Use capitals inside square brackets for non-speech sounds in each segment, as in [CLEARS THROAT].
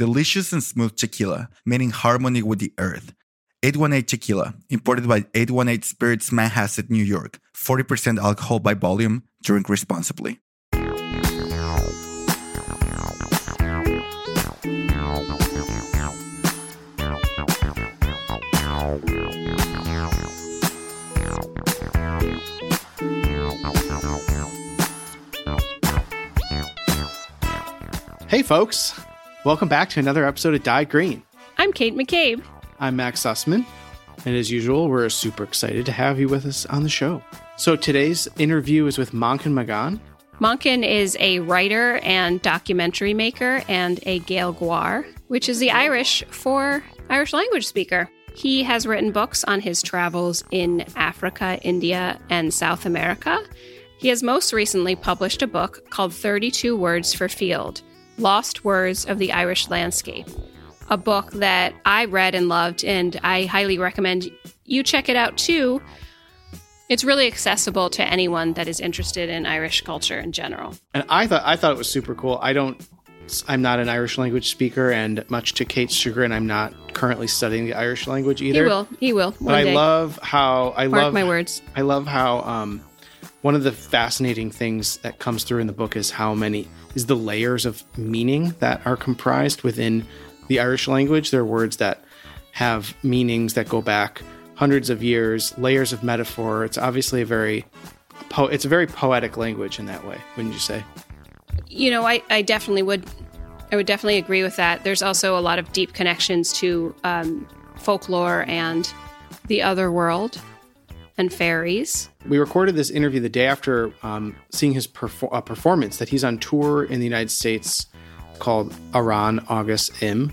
delicious and smooth tequila meaning harmony with the earth. 818 Tequila, imported by 818 Spirits Manhasset, New York. 40% alcohol by volume. Drink responsibly. Hey, folks. Welcome back to another episode of Dyed Green. I'm Kate McCabe. I'm Max Sussman. And as usual, we're super excited to have you with us on the show. So today's interview is with Manchán Magan. Manchán is a writer and documentary maker and a Gaeilgeoir, which is the Irish for Irish language speaker. He has written books on his travels in Africa, India, and South America. He has most recently published a book called 32 Words for Field Lost Words of the Irish Landscape, a book that I read and loved, and I highly recommend you check it out too. It's really accessible to anyone that is interested in Irish culture in general. And I thought I thought it was super cool. I don't I'm not an Irish language speaker and much to Kate's chagrin I'm not currently studying the Irish language either. He will. He will. But I day. love how I Mark love my words. I love how um one of the fascinating things that comes through in the book is how many is the layers of meaning that are comprised within the Irish language. There are words that have meanings that go back hundreds of years, layers of metaphor. It's obviously a very po- it's a very poetic language in that way, wouldn't you say? You know, I, I definitely would I would definitely agree with that. There's also a lot of deep connections to um, folklore and the other world and fairies. We recorded this interview the day after um, seeing his perfor- uh, performance that he's on tour in the United States called Arán agus Im.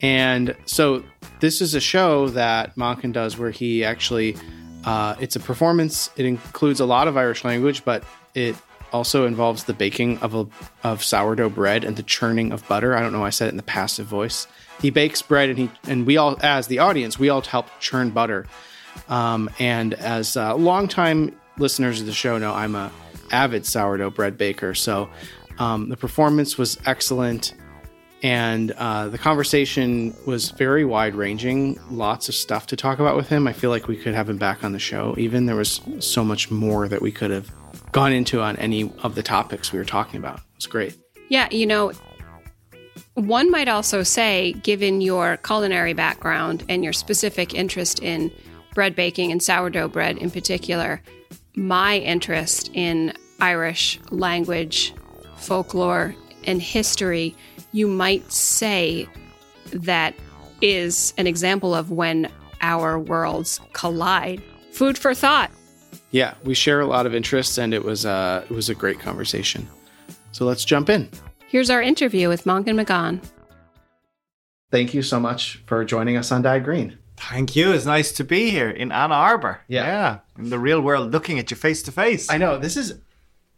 And so this is a show that Manchán does where he actually, uh, it's a performance. It includes a lot of Irish language, but it also involves the baking of a, of sourdough bread and the churning of butter. I don't know why I said it in the passive voice. He bakes bread and he and we all, as the audience, we all help churn butter. Um, and as uh, longtime listeners of the show know, I'm a avid sourdough bread baker. So um, the performance was excellent, and uh, the conversation was very wide ranging. Lots of stuff to talk about with him. I feel like we could have him back on the show. Even there was so much more that we could have gone into on any of the topics we were talking about. It was great. Yeah, you know, one might also say, given your culinary background and your specific interest in bread baking and sourdough bread in particular, my interest in Irish language, folklore, and history, you might say that is an example of when our worlds collide. Food for thought. Yeah, we share a lot of interests, and it was uh, it was a great conversation. So let's jump in. Here's our interview with Manchán Magan. Thank you so much for joining us on Dyed Green. Thank you. It's nice to be here in Ann Arbor. Yeah. Yeah. In the real world, looking at you face to face. I know this is.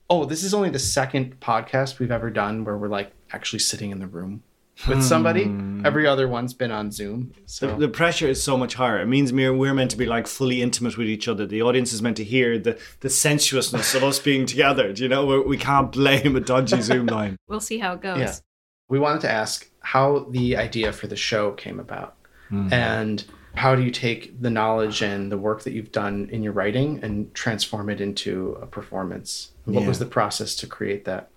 Oh, this is only the second podcast we've ever done where we're like actually sitting in the room with somebody. Hmm. Every other one's been on Zoom. So The, the pressure is so much higher. It means we're, we're meant to be like fully intimate with each other. The audience is meant to hear the, the sensuousness of us being together. Do you know? We're, we can't blame a dodgy Zoom [LAUGHS] line. We'll see how it goes. Yeah. we wanted to ask how the idea for the show came about. Hmm. And how do you take the knowledge and the work that you've done in your writing and transform it into a performance? What Yeah. was the process to create that?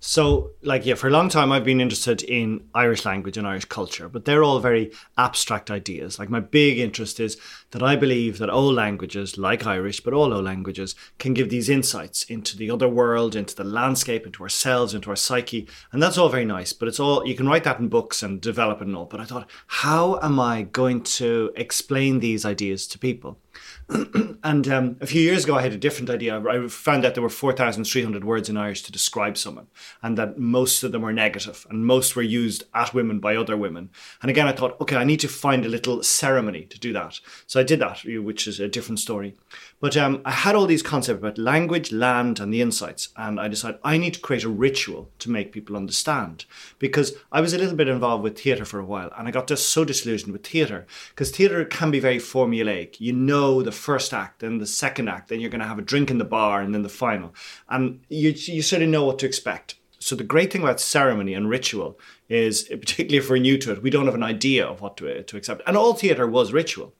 So, like, yeah, for a long time I've been interested in Irish language and Irish culture, but they're all very abstract ideas. Like, my big interest is that I believe that old languages, like Irish, but all languages, can give these insights into the other world, into the landscape, into ourselves, into our psyche. And that's all very nice, but it's all, you can write that in books and develop it and all. But I thought, how am I going to explain these ideas to people? [CLEARS THROAT] And um, a few years ago, I had a different idea. I found out there were 4,300 words in Irish to describe someone, and that most of them were negative, and most were used at women by other women. And again, I thought, okay, I need to find a little ceremony to do that. So I did that, which is a different story. But um, I had all these concepts about language, land, and the insights, and I decided I need to create a ritual to make people understand. Because I was a little bit involved with theatre for a while, and I got just so disillusioned with theatre, because theatre can be very formulaic. You know the first act, then the second act, then you're going to have a drink in the bar, and then the final. And you, you sort of know what to expect. So the great thing about ceremony and ritual is, particularly if we're new to it, we don't have an idea of what to, to accept. And all theatre was ritual.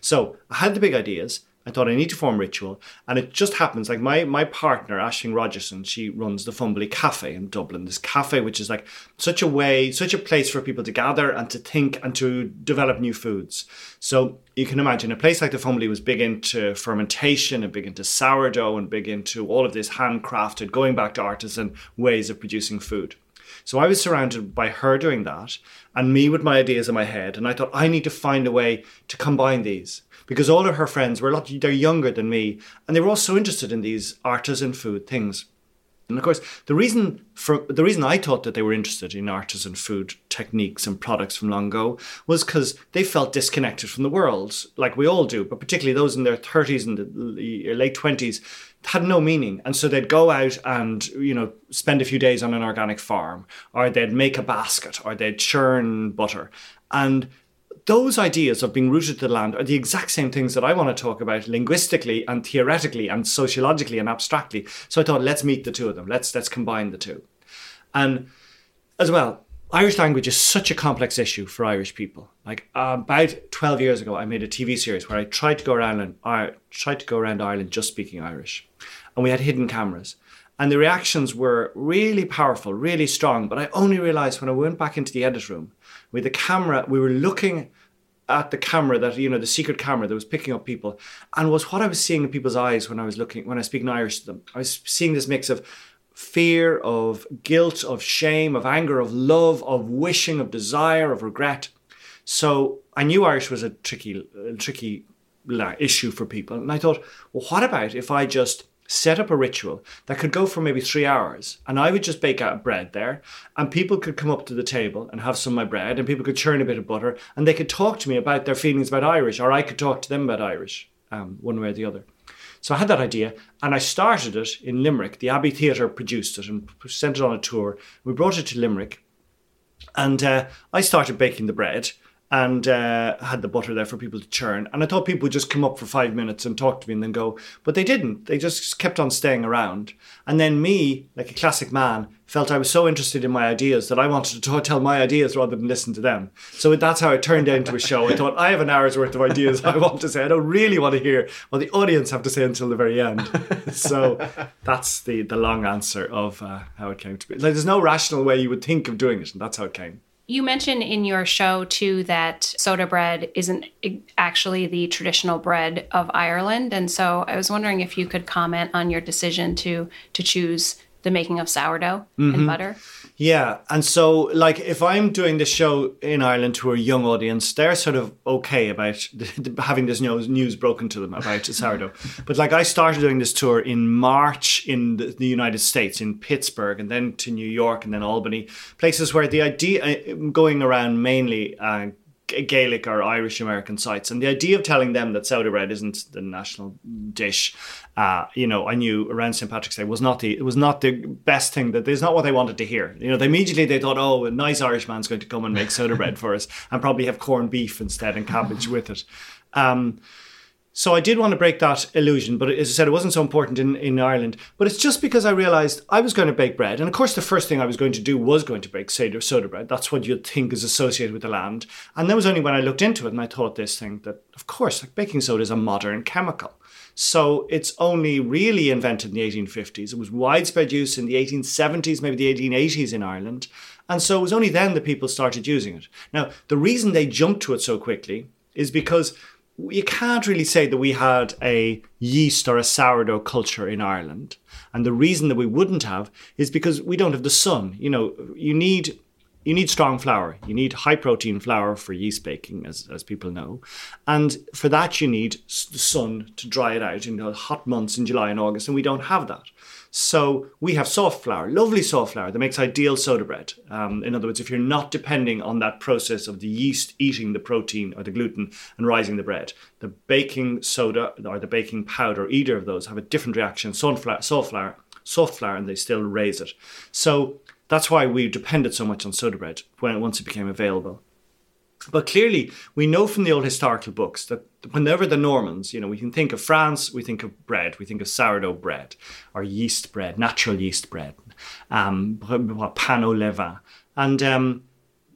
So I had the big ideas. I thought I need to form ritual, and it just happens. Like my my partner Aisling Rogerson, she runs the Fumbally Cafe in Dublin. This cafe, which is like such a way, such a place for people to gather and to think and to develop new foods. So you can imagine a place like the Fumbally was big into fermentation and big into sourdough and big into all of this handcrafted, going back to artisan ways of producing food. So I was surrounded by her doing that and me with my ideas in my head. And I thought, I need to find a way to combine these because all of her friends were a lot, they're younger than me and they were all so interested in these artisan food things. And of course, the reason for the reason I thought that they were interested in artisan food techniques and products from long ago was because they felt disconnected from the world, like we all do, but particularly those in their 30s and the late 20s had no meaning. And so they'd go out and, you know, spend a few days on an organic farm, or they'd make a basket, or they'd churn butter. And those ideas of being rooted to the land are the exact same things that I want to talk about linguistically and theoretically and sociologically and abstractly. So I thought, let's meet the two of them. Let's let's combine the two. And as well, Irish language is such a complex issue for Irish people. Like uh, about twelve years ago, I made a TV series where I tried to go around and I tried to go around Ireland just speaking Irish, and we had hidden cameras. And the reactions were really powerful, really strong. But I only realized when I went back into the edit room with the camera, we were looking at the camera that you know the secret camera that was picking up people and was what i was seeing in people's eyes when i was looking when i was speaking irish to them i was seeing this mix of fear of guilt of shame of anger of love of wishing of desire of regret so i knew irish was a tricky tricky issue for people and i thought well what about if i just set up a ritual that could go for maybe three hours. And I would just bake out bread there, and people could come up to the table and have some of my bread, and people could churn a bit of butter, and they could talk to me about their feelings about Irish, or I could talk to them about Irish, um, one way or the other. So I had that idea, and I started it in Limerick. The Abbey Theatre produced it and sent it on a tour. We brought it to Limerick, and uh, I started baking the bread and uh, had the butter there for people to churn. And I thought people would just come up for five minutes and talk to me and then go, but they didn't. They just kept on staying around. And then me, like a classic man, felt I was so interested in my ideas that I wanted to talk, tell my ideas rather than listen to them. So that's how it turned into a show. I thought I have an hour's worth of ideas I want to say. I don't really want to hear what the audience have to say until the very end. So that's the the long answer of uh, how it came to be. Like, there's no rational way you would think of doing it, and that's how it came. You mentioned in your show too that soda bread isn't actually the traditional bread of Ireland, and so I was wondering if you could comment on your decision to to choose the making of sourdough and mm-hmm. butter. Yeah, and so like if I'm doing this show in Ireland to a young audience, they're sort of okay about [LAUGHS] having this news, news broken to them about sourdough. [LAUGHS] But like I started doing this tour in March in the, the United States, in Pittsburgh, and then to New York, and then Albany, places where the idea going around mainly. Uh, Gaelic or Irish American sites. And the idea of telling them that soda bread isn't the national dish, uh, you know, I knew around St. Patrick's Day was not the it was not the best thing that is not what they wanted to hear. You know, they immediately they thought, oh, a nice Irish man's going to come and make soda bread for us and probably have corned beef instead and cabbage with it. Um, so I did want to break that illusion, but as I said, it wasn't so important in, in Ireland. But it's just because I realized I was going to bake bread. And of course, the first thing I was going to do was going to bake soda, soda bread. That's what you'd think is associated with the land. And that was only when I looked into it and I thought this thing that, of course, like baking soda is a modern chemical. So it's only really invented in the 1850s. It was widespread use in the 1870s, maybe the 1880s in Ireland. And so it was only then that people started using it. Now, the reason they jumped to it so quickly is because you can't really say that we had a yeast or a sourdough culture in Ireland. And the reason that we wouldn't have is because we don't have the sun. You know, you need you need strong flour. You need high protein flour for yeast baking, as, as people know. And for that, you need the sun to dry it out in the hot months in July and August, and we don't have that. So we have soft flour, lovely soft flour that makes ideal soda bread. Um, in other words, if you're not depending on that process of the yeast eating the protein or the gluten and rising the bread, the baking soda or the baking powder, either of those have a different reaction. Soft flour, soft flour, soft flour, and they still raise it. So that's why we depended so much on soda bread when once it became available. But clearly, we know from the old historical books that whenever the Normans, you know, we can think of France, we think of bread, we think of sourdough bread or yeast bread, natural yeast bread, um, pain au levain. And um,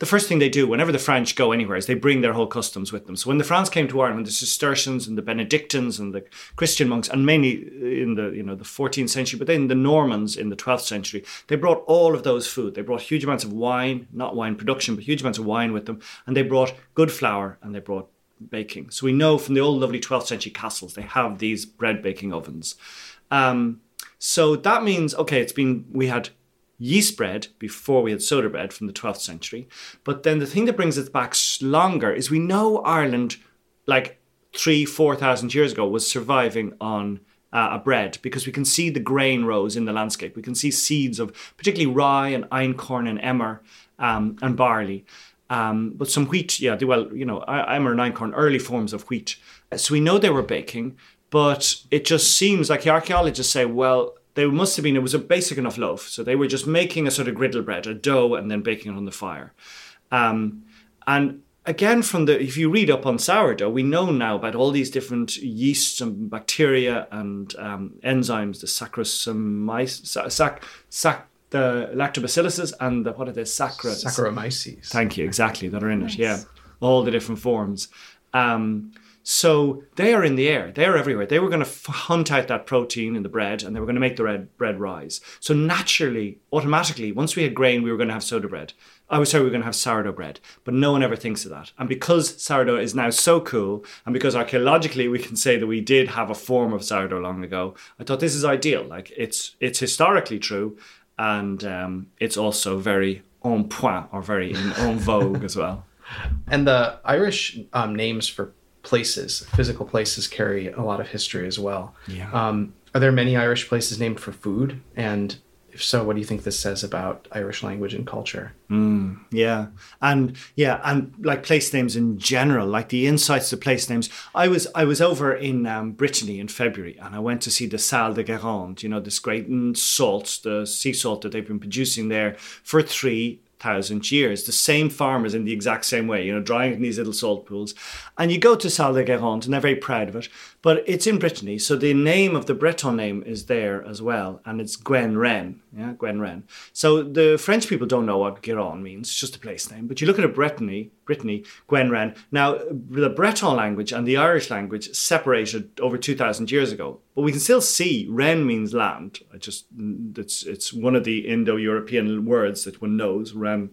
the first thing they do whenever the French go anywhere is they bring their whole customs with them. So when the France came to Ireland, the Cistercians and the Benedictines and the Christian monks, and mainly in the you know the 14th century, but then the Normans in the 12th century, they brought all of those food. They brought huge amounts of wine, not wine production, but huge amounts of wine with them, and they brought good flour and they brought baking. So we know from the old lovely 12th century castles they have these bread baking ovens. Um, so that means okay, it's been we had yeast bread before we had soda bread from the 12th century. But then the thing that brings it back longer is we know Ireland, like three, 4,000 years ago, was surviving on uh, a bread because we can see the grain rows in the landscape. We can see seeds of particularly rye and einkorn and emmer um, and barley. Um, but some wheat, yeah, well, you know, emmer and einkorn, early forms of wheat. So we know they were baking, but it just seems like the archaeologists say, well, they must have been, it was a basic enough loaf. So they were just making a sort of griddle bread, a dough, and then baking it on the fire. Um, and again, from the, if you read up on sourdough, we know now about all these different yeasts and bacteria and um, enzymes, the Saccharomyces, sac, sac, the lactobacilluses and the, what are they, sacchar- Saccharomyces. Thank you, exactly, that are in nice. it, yeah. All the different forms. Um, so they are in the air. They're everywhere. They were going to f- hunt out that protein in the bread and they were going to make the red bread rise. So naturally, automatically, once we had grain, we were going to have soda bread. I was sorry, we were going to have sourdough bread. But no one ever thinks of that. And because sourdough is now so cool, and because archaeologically we can say that we did have a form of sourdough long ago, I thought this is ideal. Like it's it's historically true, and um, it's also very en point or very in en vogue as well. And the Irish um, names for places, physical places carry a lot of history as well. Yeah. Um, are there many Irish places named for food? And if so, what do you think this says about Irish language and culture? Mm, yeah, and yeah, and like place names in general, like the insights to place names. I was I was over in um, Brittany in February, and I went to see the Sal de Guérande. You know, this great salt, the sea salt that they've been producing there for three thousand years. The same farmers in the exact same way, you know, drying in these little salt pools. And you go to Sal de Guérande and they're very proud of it. But it's in Brittany, so the name of the Breton name is there as well, and it's Gwen Ren. Yeah, Gwen Ren. So the French people don't know what Guérande means, it's just a place name. But you look at a Brittany, Brittany, Gwen Ren. Now, the Breton language and the Irish language separated over 2,000 years ago. But we can still see Ren means land. I just it's it's one of the Indo-European words that one knows. Ren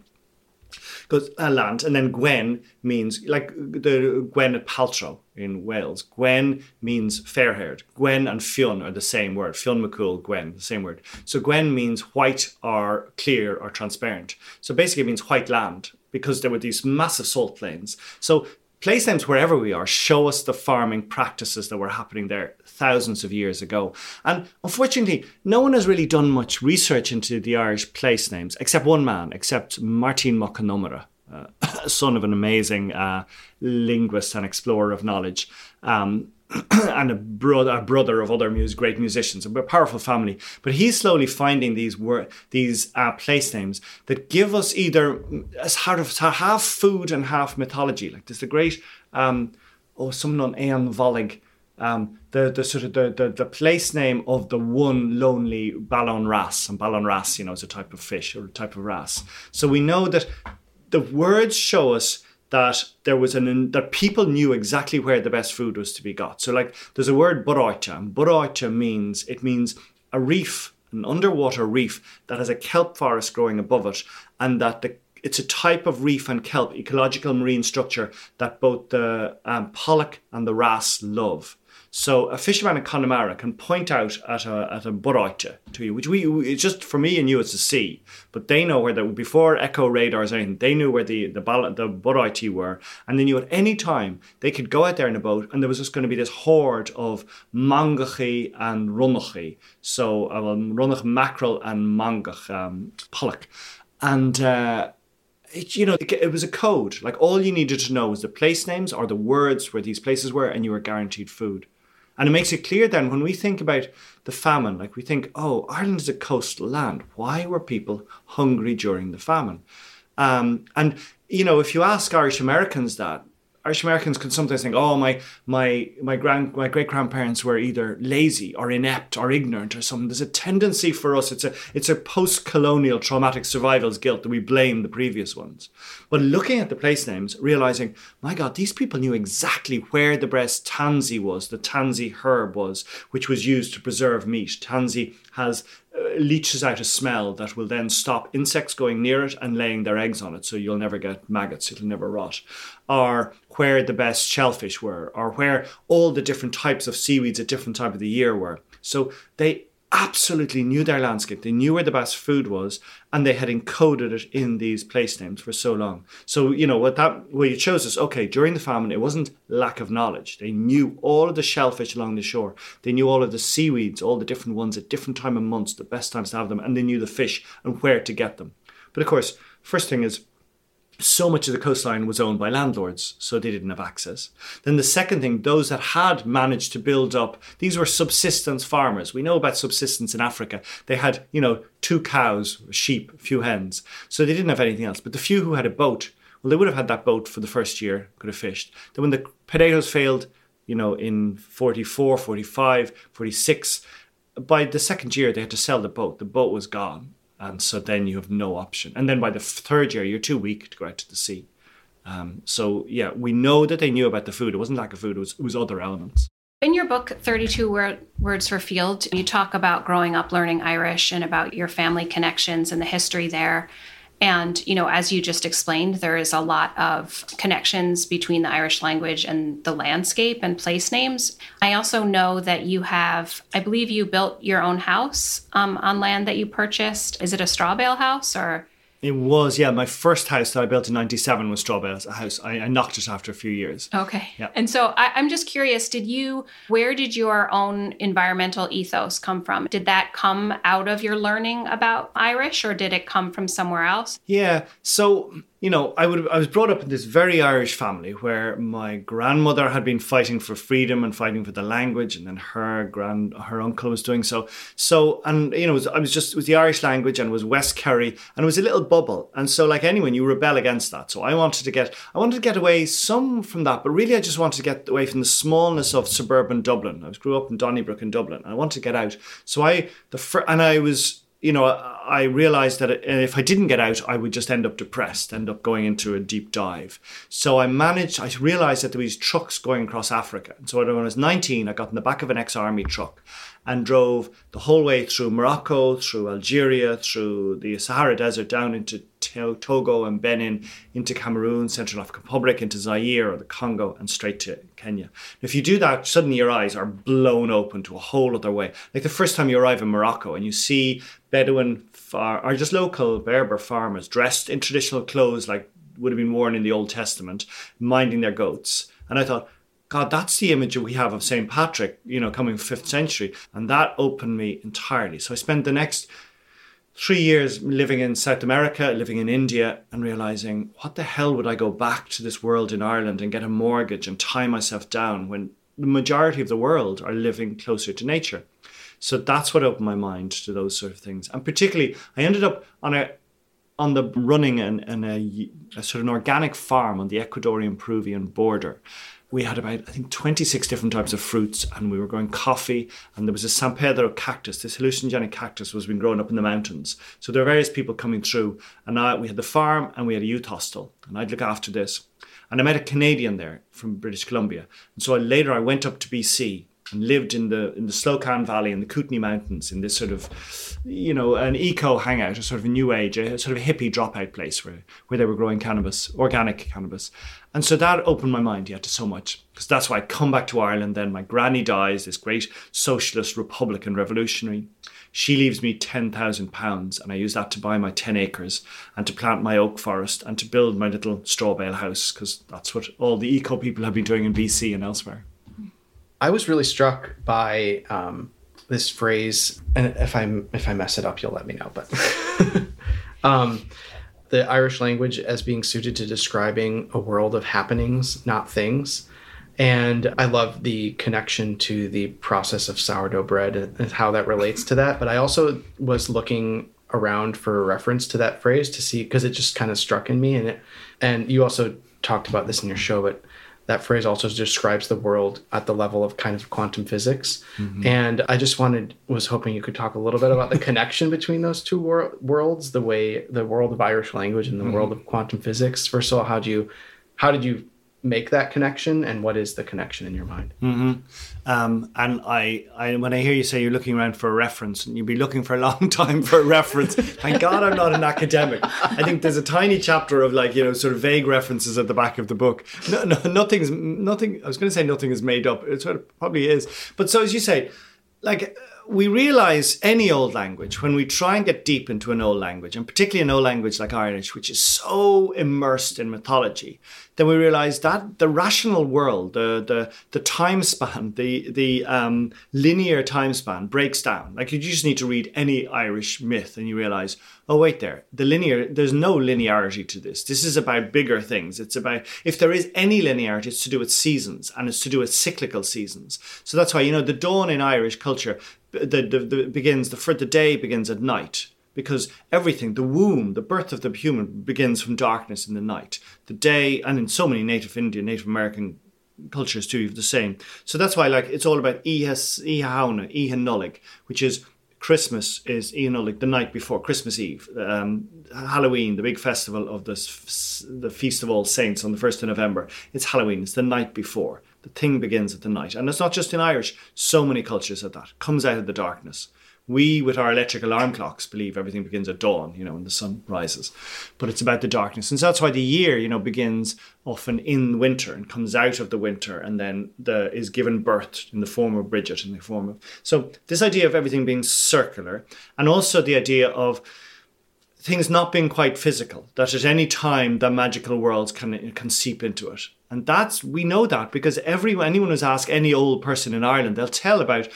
goes uh, land, and then Gwen means like the Gwyneth Paltrow in Wales. Gwen means fair-haired. Gwen and Fionn are the same word. Fionn McCool, Gwen, the same word. So Gwen means white or clear or transparent. So basically, it means white land because there were these massive salt plains. So place names wherever we are show us the farming practices that were happening there thousands of years ago. And unfortunately, no one has really done much research into the Irish place names, except one man, except Máirtín Mac Con Iomaire. Uh, [CLEARS THROAT] son of an amazing uh, linguist and explorer of knowledge. Um, [CLEARS THROAT] and a brother, a brother of other mus- great musicians, a powerful family. But he's slowly finding these word, these uh, place names that give us either as sort of half food and half mythology. Like there's the great, um, oh, someone on Aon Vollig, um, the the sort of the, the the place name of the one lonely Ballan wrasse, and Ballan wrasse, you know, is a type of fish or a type of wrasse. So we know that the words show us that there was an that people knew exactly where the best food was to be got. So like there's a word boráite, and boráite means it means a reef, an underwater reef that has a kelp forest growing above it, and that the it's a type of reef and kelp, ecological marine structure that both the um, pollock and the wrasse love. So a fisherman in Connemara can point out at a at a boráite to you, which we it's just for me and you it's a sea, but they know where the before echo radars or anything, they knew where the the the were, and they knew at any time they could go out there in a boat, and there was just going to be this horde of mangachi and runnachi, so uh, runnach mackerel and mangach um, pollock, and. Uh, it, you know, it, it, was a code. Like all you needed to know was the place names or the words where these places were, and you were guaranteed food. And it makes it clear then when we think about the famine, like we think, oh, Ireland is a coastal land. Why were people hungry during the famine? Um, and, you know, if you ask Irish Americans that, Irish Americans can sometimes think, oh, my my my grand my great grandparents were either lazy or inept or ignorant or something. There's a tendency for us. It's a it's a post colonial traumatic survival's guilt that we blame the previous ones. But looking at the place names, realizing, my God, these people knew exactly where the breast tansy was, the tansy herb was, which was used to preserve meat. Tansy has Uh, leaches out a smell that will then stop insects going near it and laying their eggs on it, so you'll never get maggots, it'll never rot. Or where the best shellfish were, or where all the different types of seaweeds at different time of the year were. So they absolutely knew their landscape. They knew where the best food was, and they had encoded it in these place names for so long. So you know what that what you chose is okay. During the famine, it wasn't lack of knowledge. They knew all of the shellfish along the shore. They knew all of the seaweeds, all the different ones at different time of months, the best times to have them, and they knew the fish and where to get them. But of course, first thing is so much of the coastline was owned by landlords, so they didn't have access. Then the second thing, those that had managed to build up, these were subsistence farmers. We know about subsistence in Africa. They had, you know, two cows, sheep, a few hens, so they didn't have anything else. But the few who had a boat, well, they would have had that boat for the first year, could have fished. Then when the potatoes failed, you know, in 44, 45, 46, by the second year, they had to sell the boat. The boat was gone and so then you have no option. And then by the third year, you're too weak to go out to the sea. Um, so yeah, we know that they knew about the food. It wasn't lack of food; it was, it was other elements. In your book, 32 Word, Words for Field, you talk about growing up learning Irish and about your family connections and the history there. And, you know, as you just explained, there is a lot of connections between the Irish language and the landscape and place names. I also know that you have, I believe you built your own house um, on land that you purchased. Is it a straw bale house or? It was, yeah. My first house that I built in '97 was straw bales, a house. I, I, knocked it after a few years. Okay. Yeah. And so I, I'm just curious: Did you? Where did your own environmental ethos come from? Did that come out of your learning about Irish, or did it come from somewhere else? Yeah. So you know, I would I was brought up in this very Irish family where my grandmother had been fighting for freedom and fighting for the language, and then her grand her uncle was doing so. So, and you know, was, I was just it was the Irish language, and was West Kerry, and it was a little bubble, and so like anyone, you rebel against that. So I wanted to get I wanted to get away some from that, but really I just wanted to get away from the smallness of suburban Dublin. I was grew up in Donnybrook in Dublin, I wanted to get out. So I the fir- and I was you know, realized that if I didn't get out, I would just end up depressed, end up going into a deep dive. So I managed, I realized that there was trucks going across Africa. And so when I was 19, I got in the back of an ex army truck and drove the whole way through Morocco, through Algeria, through the Sahara Desert, down into Togo and Benin, into Cameroon, Central African Republic, into Zaire or the Congo, and straight to Kenya. If you do that, suddenly your eyes are blown open to a whole other way. Like the first time you arrive in Morocco and you see Bedouin far, or just local Berber farmers dressed in traditional clothes like would have been worn in the Old Testament, minding their goats. And I thought, God, that's the image we have of St. Patrick, you know, coming fifth century. And that opened me entirely. So I spent the next three years living in South America, living in India, and realizing what the hell would I go back to this world in Ireland and get a mortgage and tie myself down when the majority of the world are living closer to nature. So that's what opened my mind to those sort of things. And particularly, I ended up on a on the running and a, a sort of an organic farm on the Ecuadorian Peruvian border. We had about I think 26 different types of fruits and we were growing coffee and there was a San Pedro cactus. This hallucinogenic cactus was being grown up in the mountains. So there were various people coming through and I, we had the farm and we had a youth hostel and I'd look after this. And I met a Canadian there from British Columbia. And so I, later I went up to BC lived in the in the Slocan Valley in the Kootenay Mountains in this sort of, you know, an eco hangout, a sort of a new age, a sort of a hippie dropout place where where they were growing cannabis, organic cannabis, and so that opened my mind, yeah, to so much because that's why I come back to Ireland. Then my granny dies, this great socialist Republican revolutionary. She leaves me ten thousand pounds, and I use that to buy my ten acres and to plant my oak forest and to build my little straw bale house because that's what all the eco people have been doing in BC and elsewhere. I was really struck by um, this phrase, and if I if I mess it up, you'll let me know. But [LAUGHS] um, the Irish language as being suited to describing a world of happenings, not things. And I love the connection to the process of sourdough bread and how that relates to that. But I also was looking around for a reference to that phrase to see because it just kind of struck in me and it and you also talked about this in your show but that phrase also describes the world at the level of kind of quantum physics. Mm-hmm. And I just wanted, was hoping you could talk a little bit about the connection between those two wor- worlds, the way the world of Irish language and the mm-hmm. world of quantum physics. First of all, how do you, how did you make that connection and what is the connection in your mind. Mm-hmm. um, and I, I when i hear you say you're looking around for a reference and you'd be looking for a [LAUGHS] long time for a reference thank god i'm not an academic. I think there's a tiny chapter of like you know sort of vague references at the back of the book. No, no nothing's nothing i was going to say nothing is made up. It sort of probably is. But so as you say like we realize any old language when we try and get deep into an old language and particularly an old language like irish which is so immersed in mythology then we realize that the rational world, the the the time span, the the um, linear time span breaks down. Like you just need to read any Irish myth and you realize, oh wait there, the linear there's no linearity to this. This is about bigger things. It's about if there is any linearity, it's to do with seasons and it's to do with cyclical seasons. So that's why you know the dawn in Irish culture the, the, the begins the the day begins at night because everything, the womb, the birth of the human begins from darkness in the night. The day, and in so many Native Indian, Native American cultures too, the same. So that's why, like, it's all about Ihas, Ihauna, Ihanulig, which is Christmas is Ihanulig, the night before Christmas Eve. Um, Halloween, the big festival of the, the Feast of All Saints on the 1st of November. It's Halloween, it's the night before. The thing begins at the night. And it's not just in Irish, so many cultures have that. Comes out of the darkness. We, with our electric alarm clocks, believe everything begins at dawn, you know, when the sun rises. But it's about the darkness. And so that's why the year, you know, begins often in winter and comes out of the winter and then the, is given birth in the form of Bridget, in the form of. So this idea of everything being circular and also the idea of things not being quite physical, that at any time the magical worlds can, can seep into it. And that's, we know that because every, anyone who's asked any old person in Ireland, they'll tell about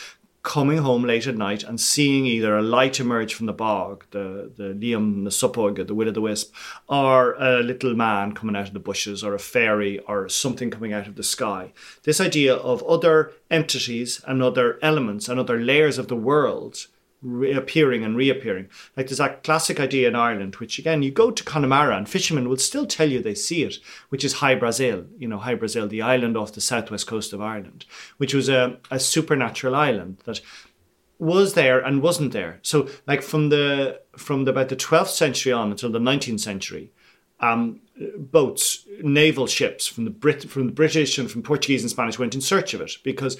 coming home late at night and seeing either a light emerge from the bog, the, the Liam, the Supog, the Will o' the Wisp, or a little man coming out of the bushes, or a fairy, or something coming out of the sky. This idea of other entities and other elements and other layers of the world reappearing and reappearing. Like there's that classic idea in Ireland, which again, you go to Connemara and fishermen will still tell you they see it, which is Hy-Brasail, you know, Hy-Brasail, the island off the southwest coast of Ireland, which was a, a supernatural island that was there and wasn't there. So like from the from the, about the 12th century on until the 19th century, um, boats, naval ships from the Brit, from the British and from Portuguese and Spanish went in search of it because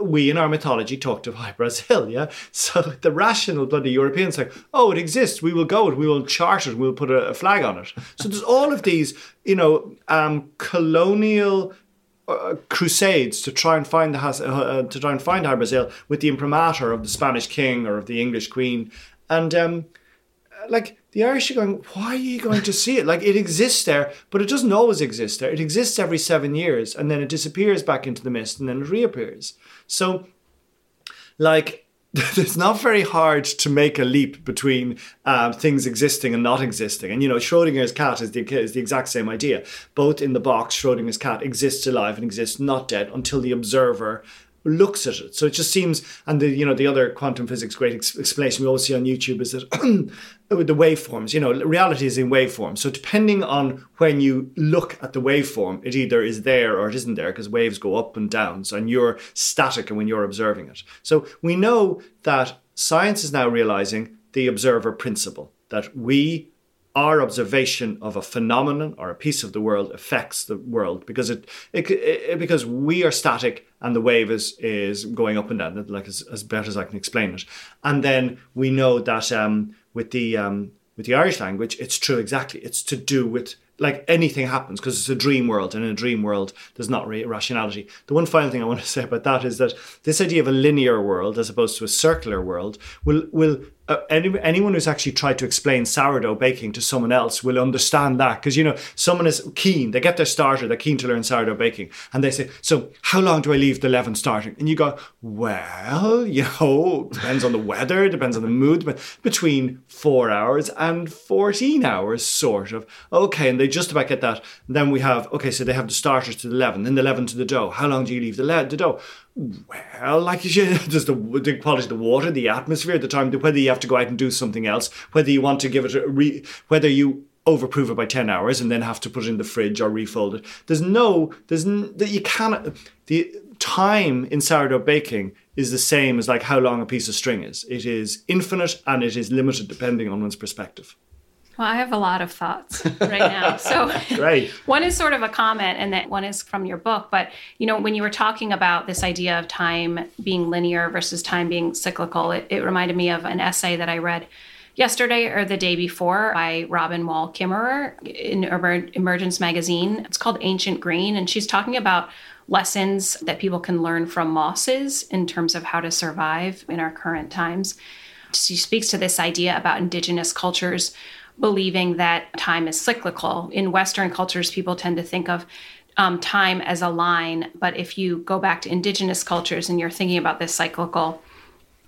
we in our mythology talked of Hy-Brasail, [LAUGHS] yeah. So the rational bloody Europeans like, oh, it exists. We will go it. We will chart it. We'll put a, a flag on it. So there's all of these, you know, um, colonial uh, crusades to try and find the uh, to try and find Hy-Brasail with the imprimatur of the Spanish king or of the English queen, and um, like the Irish are going, why are you going to see it? Like it exists there, but it doesn't always exist there. It exists every seven years and then it disappears back into the mist and then it reappears. So, like, [LAUGHS] it's not very hard to make a leap between uh, things existing and not existing. And you know, Schrodinger's cat is the is the exact same idea. Both in the box, Schrodinger's cat exists alive and exists not dead until the observer looks at it. So it just seems, and the you know the other quantum physics great ex- explanation we always see on YouTube is that [CLEARS THROAT] the waveforms, you know, reality is in waveform. So depending on when you look at the waveform, it either is there or it isn't there because waves go up and down. So and you're static when you're observing it. So we know that science is now realizing the observer principle that we our observation of a phenomenon or a piece of the world affects the world because it, it, it, because we are static and the wave is is going up and down like as, as better as I can explain it. And then we know that um, with the um, with the Irish language it's true exactly. It's to do with like anything happens because it's a dream world and in a dream world there's not really rationality. The one final thing i want to [LAUGHS] say about that is that this idea of a linear world as opposed to a circular world will will uh, any, anyone who's actually tried to explain sourdough baking to someone else will understand that because you know someone is keen they get their starter they're keen to learn sourdough baking and they say so how long do i leave the leaven starting? And you go well [LAUGHS] you know depends on the weather depends on the mood but between four hours and 14 hours sort of. Okay and they just about get that. And then we have okay so they have the starters to the leaven then the leaven to the dough. How long do you leave the, le- the dough well, like [LAUGHS] you there's the, the quality of the water, the atmosphere, at the time, whether you have to go out and do something else, whether you want to give it a re, whether you overproof it by 10 hours and then have to put it in the fridge or refold it. There's no, there's, that you cannot, the time in sourdough baking is the same as like how long a piece of string is. It is infinite and it is limited depending on one's perspective. Well, I have a lot of thoughts [LAUGHS] right now. So, [LAUGHS] right. one is sort of a comment, and that one is from your book. But you know, when you were talking about this idea of time being linear versus time being cyclical, it, it reminded me of an essay that I read yesterday or the day before by Robin Wall Kimmerer in Emergence magazine. It's called Ancient Green, and she's talking about lessons that people can learn from mosses in terms of how to survive in our current times. She speaks to this idea about indigenous cultures believing that time is cyclical. In Western cultures, people tend to think of um, time as a line, but if you go back to indigenous cultures and you're thinking about this cyclical,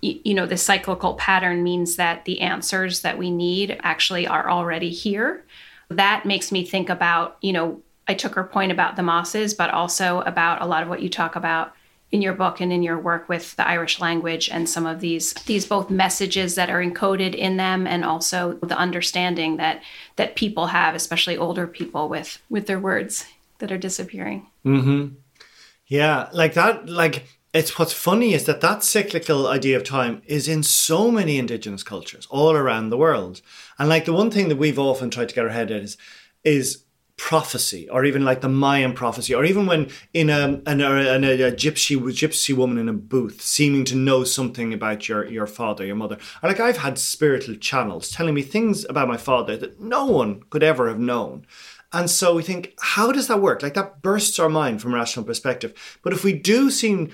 you, you know, this cyclical pattern means that the answers that we need actually are already here. That makes me think about, you know, I took her point about the mosses, but also about a lot of what you talk about in your book and in your work with the Irish language and some of these these both messages that are encoded in them and also the understanding that that people have, especially older people with with their words that are disappearing. Mm-hmm. Yeah, like that. Like it's what's funny is that that cyclical idea of time is in so many indigenous cultures all around the world, and like the one thing that we've often tried to get our head at is is prophecy or even like the Mayan prophecy or even when in a, in a, a, a, gypsy gypsy woman in a booth seeming to know something about your your father your mother. Or like I've had spiritual channels telling me things about my father that no one could ever have known. And so we think how does that work? Like that bursts our mind from a rational perspective. But if we do seem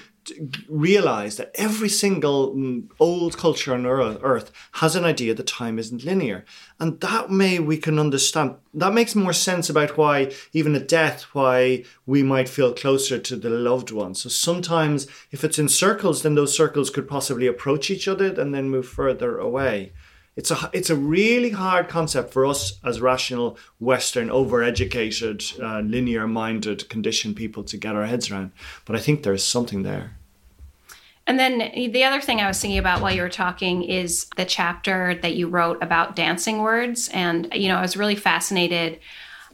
realize that every single mm, old culture on earth has an idea that time isn't linear. And that may we can understand. That makes more sense about why even at death why we might feel closer to the loved one so sometimes if it's in circles then those circles could possibly approach each other and then move further away it's a it's a really hard concept for us as rational Western, overeducated, uh, linear-minded, conditioned people to get our heads around. But I think there's something there. And then the other thing I was thinking about while you were talking is the chapter that you wrote about dancing words, and you know I was really fascinated.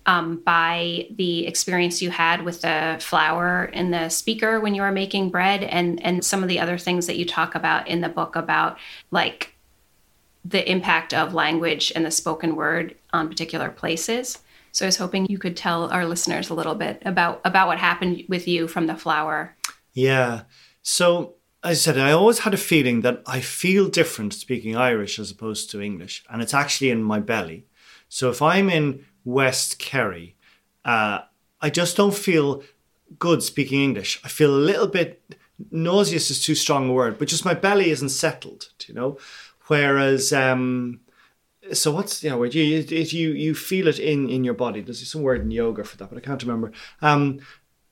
Um, by the experience you had with the flour in the speaker when you were making bread and and some of the other things that you talk about in the book about like the impact of language and the spoken word on particular places. So I was hoping you could tell our listeners a little bit about about what happened with you from the flower. Yeah. So I said, I always had a feeling that I feel different speaking Irish as opposed to English, and it's actually in my belly. So if I'm in West Kerry, uh, I just don't feel good speaking English. I feel a little bit nauseous is too strong a word, but just my belly isn't settled, you know. Whereas, um, so what's you know, you you you feel it in in your body. There's some word in yoga for that, but I can't remember. Um,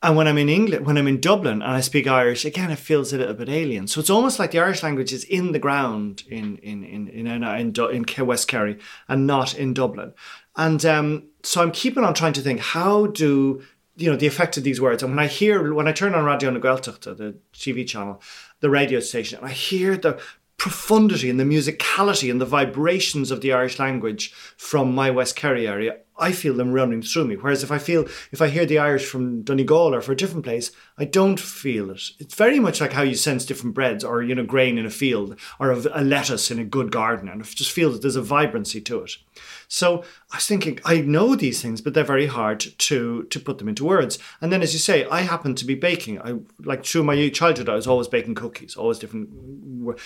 And when I'm in England, when I'm in Dublin and I speak Irish, again, it feels a little bit alien. So it's almost like the Irish language is in the ground in in in in in, in, in West Kerry and not in Dublin. And um, so I'm keeping on trying to think how do you know the effect of these words. And when I hear when I turn on Radio na the TV channel, the radio station, and I hear the profundity and the musicality and the vibrations of the Irish language from my West Kerry area, I feel them running through me. Whereas if I feel, if I hear the Irish from Donegal or for a different place, I don't feel it. It's very much like how you sense different breads or, you know, grain in a field or a, a lettuce in a good garden. And I just feel that there's a vibrancy to it. So I was thinking, I know these things, but they're very hard to to put them into words. And then, as you say, I happen to be baking. I like through my childhood, I was always baking cookies, always different.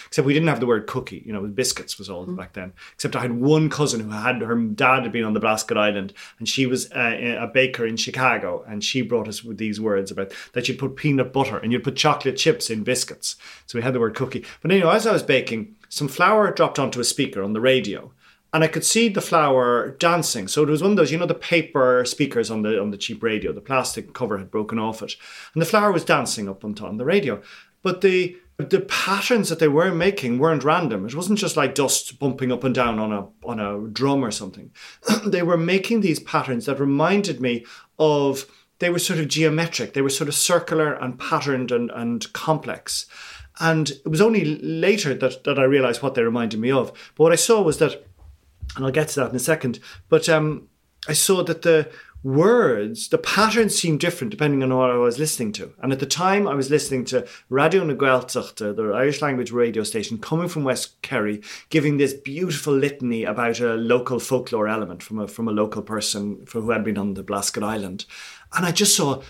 Except we didn't have the word cookie. You know, biscuits was all mm. back then. Except I had one cousin who had her dad had been on the Blasket Island, and she was uh, a baker in Chicago, and she brought us with these words about that you'd put peanut butter and you'd put chocolate chips in biscuits. So we had the word cookie. But anyway, as I was baking, some flour dropped onto a speaker on the radio and I could see the flower dancing. So it was one of those, you know, the paper speakers on the on the cheap radio. The plastic cover had broken off it, and the flower was dancing up on, on the radio. But the the patterns that they were making weren't random. It wasn't just like dust bumping up and down on a on a drum or something. [CLEARS THROAT] they were making these patterns that reminded me of they were sort of geometric. They were sort of circular and patterned and, and complex. And it was only later that, that I realized what they reminded me of. But what I saw was that and I'll get to that in a second. But um, I saw that the words, the patterns seemed different depending on what I was listening to. And at the time, I was listening to Raidió na Gaeltachta, the Irish language radio station coming from West Kerry, giving this beautiful litany about a local folklore element from a, from a local person for, who had been on the Blasket Island. And I just saw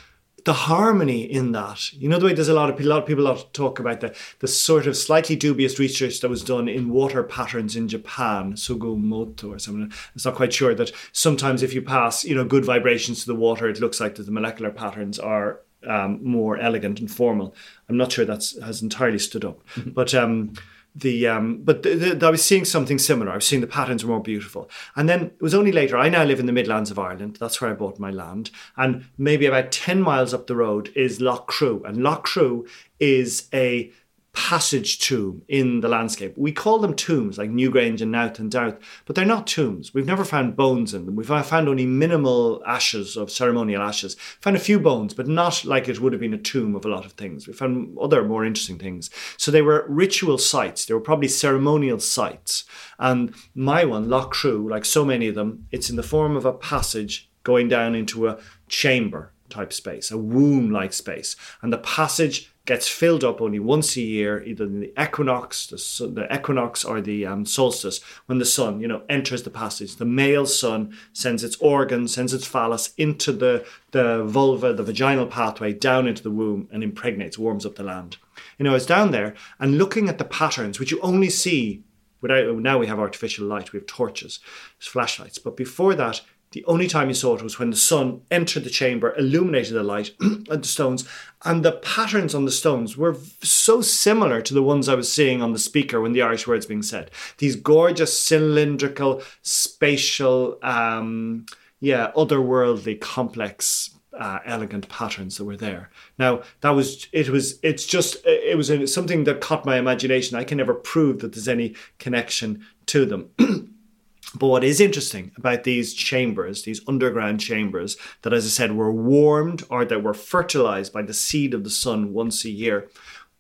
the harmony in that. You know the way there's a lot of a lot of people talk about the the sort of slightly dubious research that was done in water patterns in Japan, Sugimoto or something. It's not quite sure that sometimes if you pass you know good vibrations to the water, it looks like that the molecular patterns are um, more elegant and formal. I'm not sure that has entirely stood up, mm-hmm. but. Um, the um, but the, the, I was seeing something similar. I was seeing the patterns were more beautiful, and then it was only later. I now live in the Midlands of Ireland. That's where I bought my land, and maybe about ten miles up the road is Lough Crew, and Lough Crew is a passage tomb in the landscape. We call them tombs like Newgrange and Knowth and Dowth, but they're not tombs. We've never found bones in them. We've found only minimal ashes of ceremonial ashes. Found a few bones, but not like it would have been a tomb of a lot of things. We found other more interesting things. So they were ritual sites. They were probably ceremonial sites. And my one, Lough Crew, like so many of them, it's in the form of a passage going down into a chamber type space, a womb like space. And the passage gets filled up only once a year, either in the equinox, the, the equinox, or the um, solstice, when the sun, you know, enters the passage. The male sun sends its organ, sends its phallus into the the vulva, the vaginal pathway, down into the womb, and impregnates, warms up the land. You know, it's down there and looking at the patterns, which you only see without. Now we have artificial light, we have torches, flashlights, but before that the only time you saw it was when the sun entered the chamber, illuminated the light [CLEARS THROAT] and the stones, and the patterns on the stones were so similar to the ones I was seeing on the speaker when the Irish words being said. These gorgeous cylindrical, spatial, um, yeah, otherworldly, complex uh, elegant patterns that were there. Now that was it was it's just it was something that caught my imagination. I can never prove that there's any connection to them. [CLEARS THROAT] But what is interesting about these chambers, these underground chambers, that as I said were warmed or that were fertilized by the seed of the sun once a year.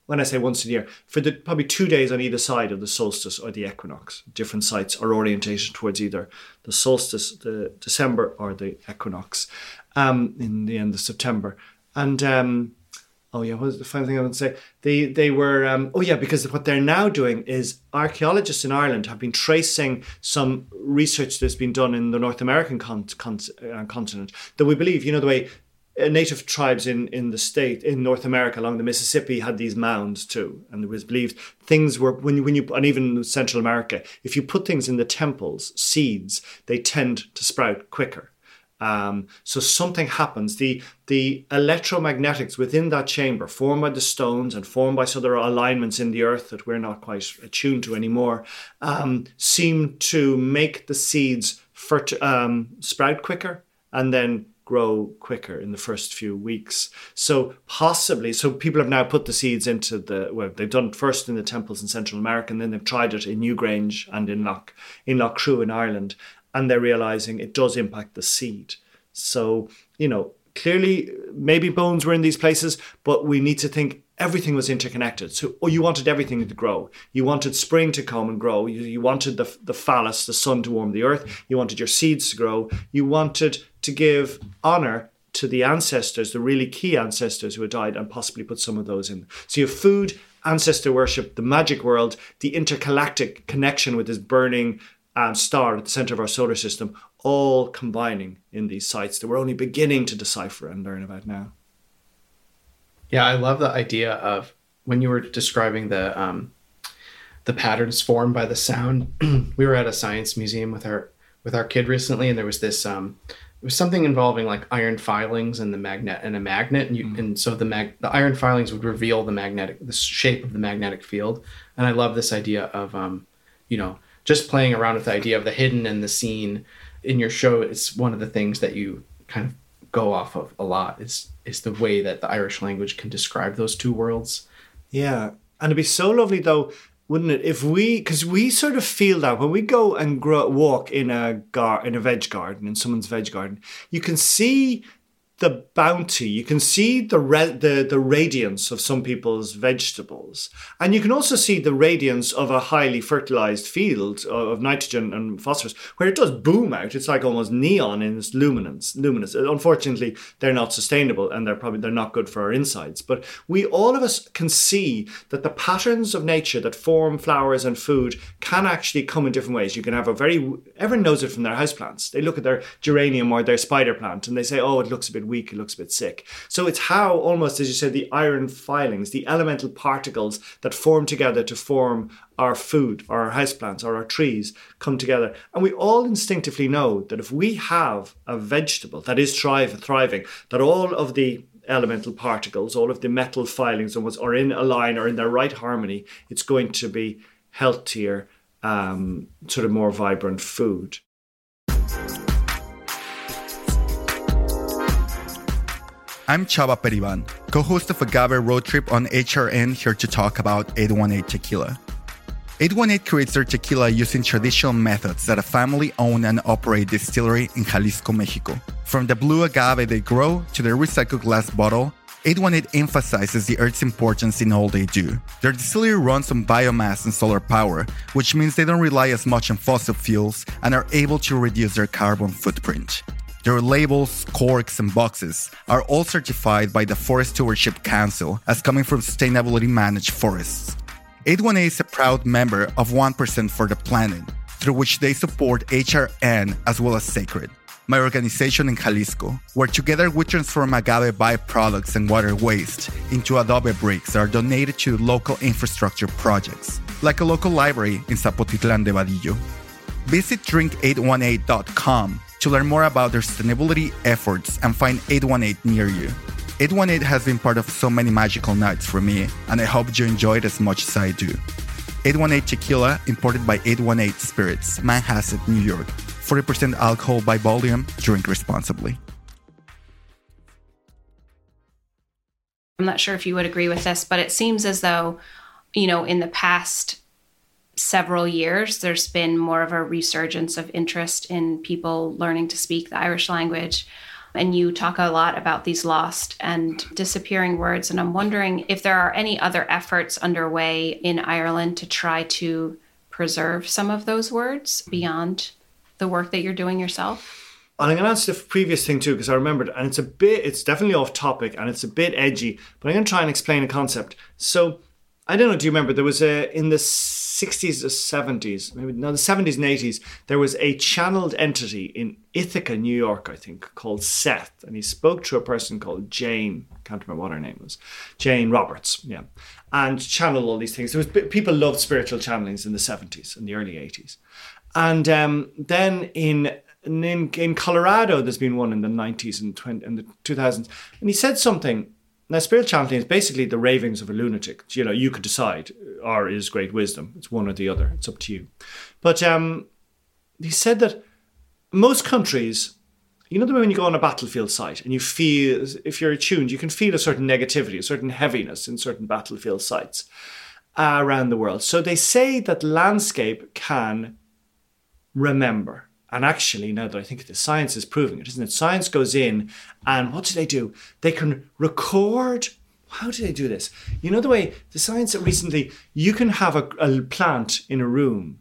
When I say once a year, for the probably two days on either side of the solstice or the equinox, different sites are orientated towards either the solstice, the December, or the equinox um, in the end of September. And um, Oh yeah, what was the final thing I would say? They they were um, oh yeah because what they're now doing is archaeologists in Ireland have been tracing some research that's been done in the North American con- con- uh, continent that we believe you know the way uh, native tribes in, in the state in North America along the Mississippi had these mounds too, and it was believed things were when you, when you and even Central America, if you put things in the temples, seeds, they tend to sprout quicker. Um, so something happens. The the electromagnetics within that chamber, formed by the stones and formed by some other alignments in the earth that we're not quite attuned to anymore, um, seem to make the seeds um, sprout quicker and then grow quicker in the first few weeks. So possibly, so people have now put the seeds into the well, they've done it first in the temples in Central America, and then they've tried it in Newgrange and in Loch in Loughcrew in Ireland, and they're realizing it does impact the seed. So you know, clearly maybe bones were in these places, but we need to think everything was interconnected. So oh, you wanted everything to grow. You wanted spring to come and grow. You, you wanted the, the phallus, the sun to warm the earth. You wanted your seeds to grow. You wanted to give honor to the ancestors, the really key ancestors who had died, and possibly put some of those in. So you have food, ancestor worship, the magic world, the intergalactic connection with this burning um, star at the center of our solar system, all combining in these sites that we're only beginning to decipher and learn about now. Yeah, I love the idea of when you were describing the um, the patterns formed by the sound. [CLEARS THROAT] we were at a science museum with our with our kid recently, and there was this um, it was something involving like iron filings and the magnet and a magnet, and you mm. and so the mag the iron filings would reveal the magnetic the shape of the magnetic field. And I love this idea of um, you know just playing around with the idea of the hidden and the seen in your show. It's one of the things that you kind of go off of a lot. It's is the way that the Irish language can describe those two worlds. Yeah. And it'd be so lovely though, wouldn't it, if we because we sort of feel that when we go and grow, walk in a gar in a veg garden, in someone's veg garden, you can see the bounty. You can see the, re- the the radiance of some people's vegetables, and you can also see the radiance of a highly fertilized field uh, of nitrogen and phosphorus, where it does boom out. It's like almost neon in its luminance. Luminous. Uh, unfortunately, they're not sustainable, and they're probably they're not good for our insides. But we all of us can see that the patterns of nature that form flowers and food can actually come in different ways. You can have a very everyone knows it from their houseplants. They look at their geranium or their spider plant, and they say, "Oh, it looks a bit weak, it looks a bit sick. So it's how almost, as you said, the iron filings, the elemental particles that form together to form our food, or our houseplants, or our trees come together. And we all instinctively know that if we have a vegetable that is thrive, thriving, that all of the elemental particles, all of the metal filings almost are in a line or in their right harmony, it's going to be healthier, um, sort of more vibrant food. I'm Chava Periban, co-host of Agave Road Trip on HRN here to talk about 818 Tequila. 818 creates their tequila using traditional methods that a family-owned and operate distillery in Jalisco, Mexico. From the blue agave they grow to their recycled glass bottle, 818 emphasizes the earth's importance in all they do. Their distillery runs on biomass and solar power, which means they don't rely as much on fossil fuels and are able to reduce their carbon footprint. Their labels, corks, and boxes are all certified by the Forest Stewardship Council as coming from sustainability managed forests. 818 is a proud member of 1% for the Planet, through which they support HRN as well as Sacred, my organization in Jalisco, where together we transform agave byproducts and water waste into adobe bricks that are donated to local infrastructure projects, like a local library in Zapotitlan de Vadillo. Visit drink818.com to learn more about their sustainability efforts and find 818 near you. 818 has been part of so many magical nights for me, and I hope you enjoy it as much as I do. 818 Tequila, imported by 818 Spirits, Manhasset, New York. 40% alcohol by volume. Drink responsibly. I'm not sure if you would agree with this, but it seems as though, you know, in the past several years, there's been more of a resurgence of interest in people learning to speak the Irish language. And you talk a lot about these lost and disappearing words. And I'm wondering if there are any other efforts underway in Ireland to try to preserve some of those words beyond the work that you're doing yourself. And I'm going to answer the previous thing too, because I remembered, and it's a bit, it's definitely off topic and it's a bit edgy, but I'm going to try and explain a concept. So, I don't know, do you remember there was a, in the 60s or 70s, maybe no, the 70s and 80s, there was a channeled entity in Ithaca, New York, I think, called Seth. And he spoke to a person called Jane, can't remember what her name was, Jane Roberts, yeah, and channeled all these things. There was People loved spiritual channelings in the 70s and the early 80s. And um, then in in, in Colorado, there's been one in the 90s and, 20, and the 2000s. And he said something now, spiritual channeling is basically the ravings of a lunatic. You know, you could decide, or is great wisdom. It's one or the other. It's up to you. But um, he said that most countries you know the way when you go on a battlefield site and you feel, if you're attuned, you can feel a certain negativity, a certain heaviness in certain battlefield sites around the world. So they say that landscape can remember. And actually, now that I think of the science is proving it, isn't it? Science goes in and what do they do? They can record. How do they do this? You know the way the science that recently, you can have a, a plant in a room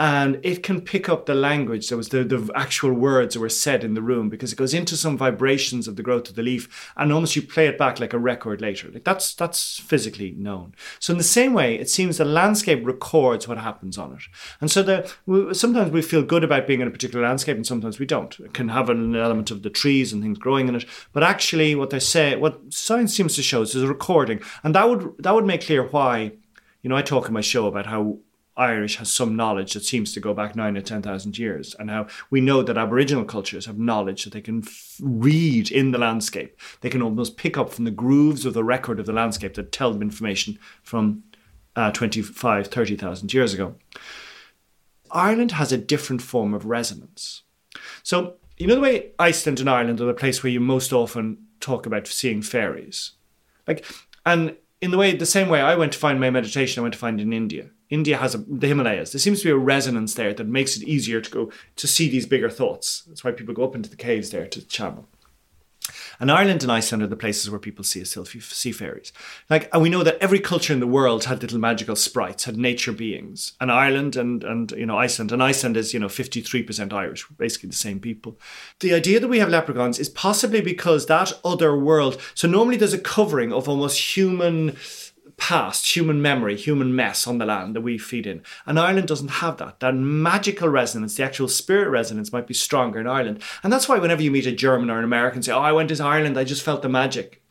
and it can pick up the language that was the, the actual words that were said in the room because it goes into some vibrations of the growth of the leaf and almost you play it back like a record later. Like that's that's physically known. So in the same way it seems the landscape records what happens on it. And so the, sometimes we feel good about being in a particular landscape and sometimes we don't. It can have an element of the trees and things growing in it but actually what they say what science seems to show is a recording and that would that would make clear why you know i talk in my show about how Irish has some knowledge that seems to go back nine or 10,000 years, and how we know that Aboriginal cultures have knowledge that they can f- read in the landscape. They can almost pick up from the grooves of the record of the landscape that tell them information from uh, 25, 30,000 years ago. Ireland has a different form of resonance. So, you know the way Iceland and Ireland are the place where you most often talk about seeing fairies? Like, and in the way, the same way I went to find my meditation, I went to find in India India has a, the Himalayas. There seems to be a resonance there that makes it easier to go to see these bigger thoughts. That's why people go up into the caves there to channel. And Ireland and Iceland are the places where people see sea fairies. Like, and we know that every culture in the world had little magical sprites, had nature beings. And Ireland and and you know Iceland, and Iceland is you know fifty three percent Irish, basically the same people. The idea that we have leprechauns is possibly because that other world. So normally there's a covering of almost human past, human memory, human mess on the land that we feed in. And Ireland doesn't have that. That magical resonance, the actual spirit resonance might be stronger in Ireland. And that's why whenever you meet a German or an American say, Oh, I went to Ireland, I just felt the magic.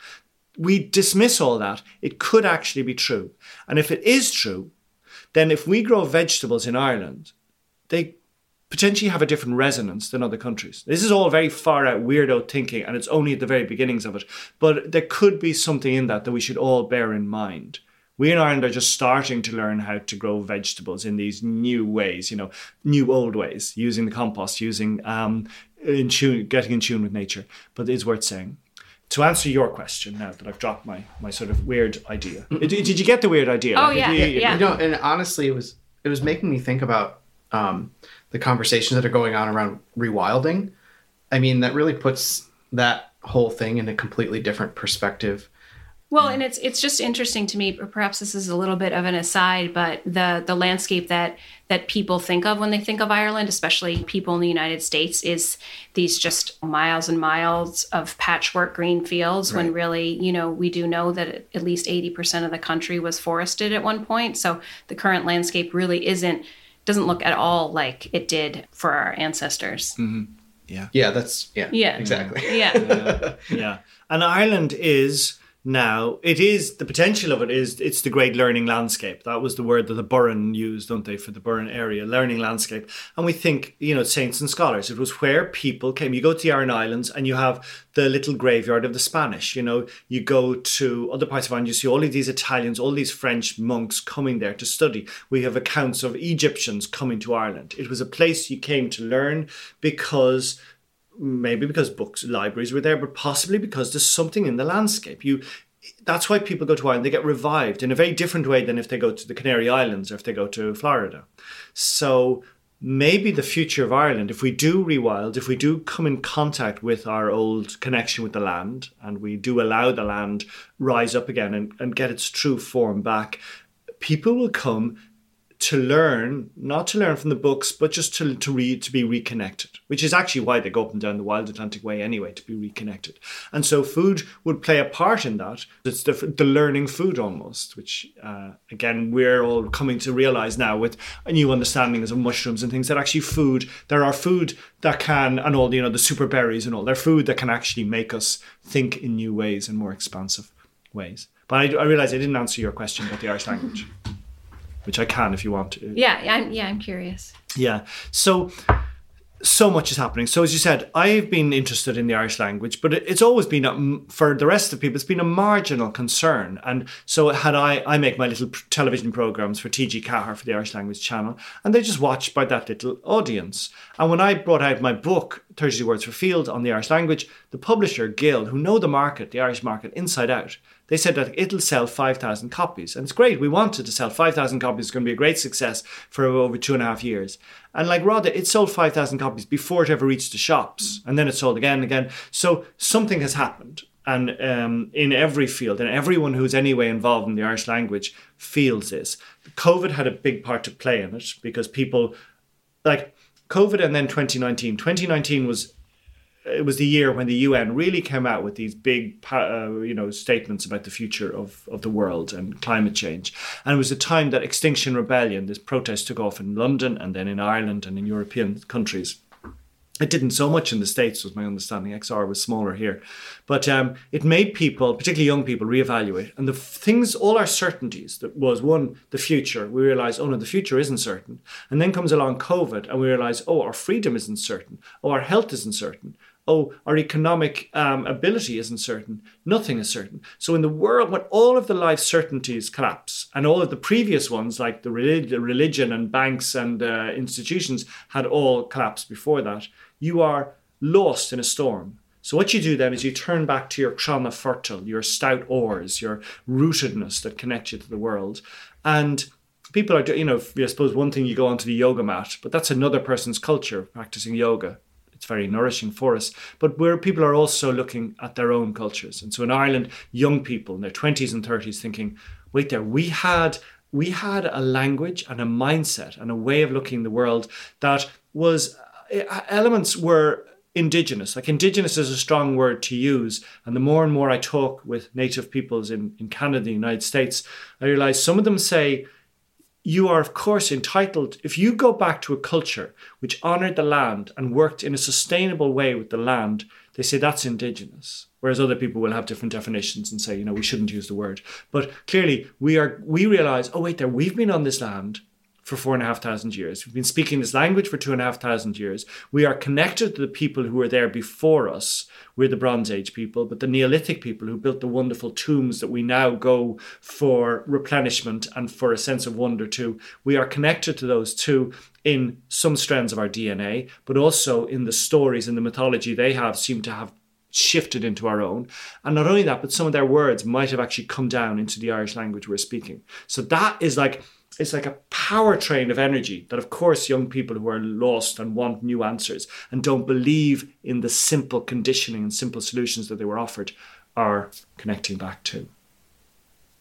We dismiss all that. It could actually be true. And if it is true, then if we grow vegetables in Ireland, they potentially have a different resonance than other countries. This is all very far out weirdo thinking, and it's only at the very beginnings of it. But there could be something in that that we should all bear in mind. We in Ireland are just starting to learn how to grow vegetables in these new ways, you know, new old ways, using the compost, using um, in tune, getting in tune with nature. But it's worth saying. To answer your question, now that I've dropped my my sort of weird idea, did, did you get the weird idea? Oh like, yeah, you, yeah. You know, and honestly, it was it was making me think about um, the conversations that are going on around rewilding. I mean, that really puts that whole thing in a completely different perspective. Well, and it's it's just interesting to me. Perhaps this is a little bit of an aside, but the the landscape that that people think of when they think of Ireland, especially people in the United States, is these just miles and miles of patchwork green fields. Right. When really, you know, we do know that at least eighty percent of the country was forested at one point. So the current landscape really isn't doesn't look at all like it did for our ancestors. Mm-hmm. Yeah. Yeah, that's yeah. Yeah. Exactly. Yeah. [LAUGHS] yeah. yeah. And Ireland is now it is the potential of it is it's the great learning landscape. That was the word that the Burren used don't they for the Burren area learning landscape. And we think you know saints and scholars it was where people came. You go to the Aran Islands and you have the little graveyard of the Spanish you know. You go to other parts of Ireland you see all of these Italians all these French monks coming there to study. We have accounts of Egyptians coming to Ireland. It was a place you came to learn because maybe because books libraries were there but possibly because there's something in the landscape. You that's why people go to Ireland. They get revived in a very different way than if they go to the Canary Islands or if they go to Florida. So maybe the future of Ireland if we do rewild if we do come in contact with our old connection with the land and we do allow the land rise up again and, and get its true form back people will come to learn, not to learn from the books, but just to, to read, to be reconnected, which is actually why they go up and down the Wild Atlantic Way anyway, to be reconnected. And so food would play a part in that. It's the, the learning food almost, which uh, again, we're all coming to realize now with a new understandings of mushrooms and things that actually food, there are food that can, and all, you know, the super berries and all, they're food that can actually make us think in new ways and more expansive ways. But I, I realize I didn't answer your question about the Irish language which I can if you want to. Yeah, I'm yeah, I'm curious. Yeah. So so much is happening. So, as you said, I've been interested in the Irish language, but it's always been a, for the rest of people, it's been a marginal concern. And so, had I, I make my little television programs for TG Ceathair for the Irish language channel, and they're just watched by that little audience. And when I brought out my book, 30 Words for Field, on the Irish language, the publisher Gill, who know the market, the Irish market inside out, they said that it'll sell 5,000 copies. And it's great. We wanted to sell 5,000 copies. It's going to be a great success for over two and a half years. And like Rodda, it sold 5,000 copies before it ever reached the shops. And then it sold again and again. So something has happened. And um, in every field, and everyone who's anyway involved in the Irish language feels this. COVID had a big part to play in it because people, like COVID and then 2019. 2019 was it was the year when the UN really came out with these big, uh, you know, statements about the future of, of the world and climate change. And it was a time that Extinction Rebellion, this protest took off in London and then in Ireland and in European countries. It didn't so much in the States, was my understanding. XR was smaller here. But um, it made people, particularly young people, reevaluate. And the things, all our certainties, that was one, the future. We realized, oh no, the future isn't certain. And then comes along COVID and we realize, oh, our freedom isn't certain. Oh, our health isn't certain oh, our economic um, ability isn't certain. Nothing is certain. So in the world, when all of the life certainties collapse, and all of the previous ones, like the religion and banks and uh, institutions, had all collapsed before that, you are lost in a storm. So what you do then is you turn back to your crana fertile, your stout oars, your rootedness that connects you to the world, and people are, you know, I suppose one thing you go onto the yoga mat, but that's another person's culture practicing yoga it's very nourishing for us. But where people are also looking at their own cultures. And so in Ireland, young people in their 20s and 30s thinking, wait there, we had we had a language and a mindset and a way of looking the world that was uh, elements were indigenous. Like indigenous is a strong word to use. And the more and more I talk with native peoples in, in Canada, the United States, I realize some of them say, you are, of course, entitled, if you go back to a culture which honored the land and worked in a sustainable way with the land, they say that's indigenous. Whereas other people will have different definitions and say, you know, we shouldn't use the word. But clearly, we are, we realize, oh, wait, there, we've been on this land for four and a half thousand years. We've been speaking this language for two and a half thousand years. We are connected to the people who were there before us. We're the Bronze Age people, but the Neolithic people who built the wonderful tombs that we now go for replenishment and for a sense of wonder to, we are connected to those too in some strands of our DNA, but also in the stories and the mythology they have seem to have shifted into our own. And not only that, but some of their words might have actually come down into the Irish language we're speaking. So that is like it's like a power train of energy that of course young people who are lost and want new answers and don't believe in the simple conditioning and simple solutions that they were offered are connecting back to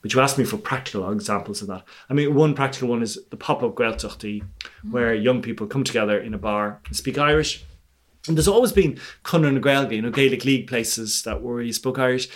but you asked me for practical examples of that. I mean, one practical one is the pop-up Gaeltachtaí, mm-hmm. where young people come together in a bar and speak Irish. And there's always been Conradh na Gaeilge, you know, Gaelic League places that where you spoke Irish.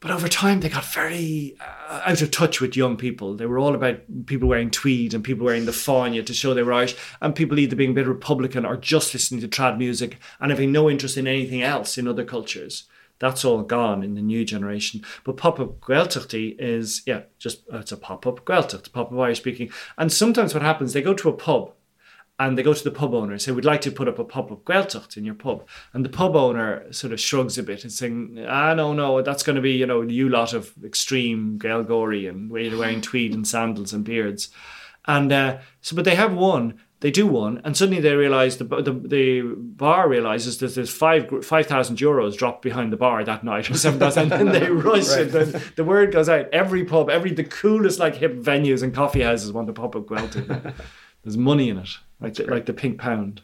But over time, they got very uh, out of touch with young people. They were all about people wearing tweed and people wearing the fáinne to show they were Irish, and people either being a bit Republican or just listening to trad music and having no interest in anything else in other cultures. That's all gone in the new generation. But pop-up Gaeltachtaí is, yeah, just it's a pop-up Gaeltacht, pop-up Irish speaking. And sometimes what happens, they go to a pub and they go to the pub owner and say, We'd like to put up a pop up Gaeltacht in your pub. And the pub owner sort of shrugs a bit and saying, Ah, no, no, that's going to be, you know, you lot of extreme Gaeilgeoirí and wearing tweed and sandals and beards. And uh, so, but they have one, they do one, and suddenly they realize the, the, the bar realizes that there's five 5,000 euros dropped behind the bar that night or 7,000, and then they [LAUGHS] rush right. it. The word goes out. Every pub, every the coolest like hip venues and coffee houses want to pop up Gaeltacht. [LAUGHS] There's money in it like the, like the pink pound.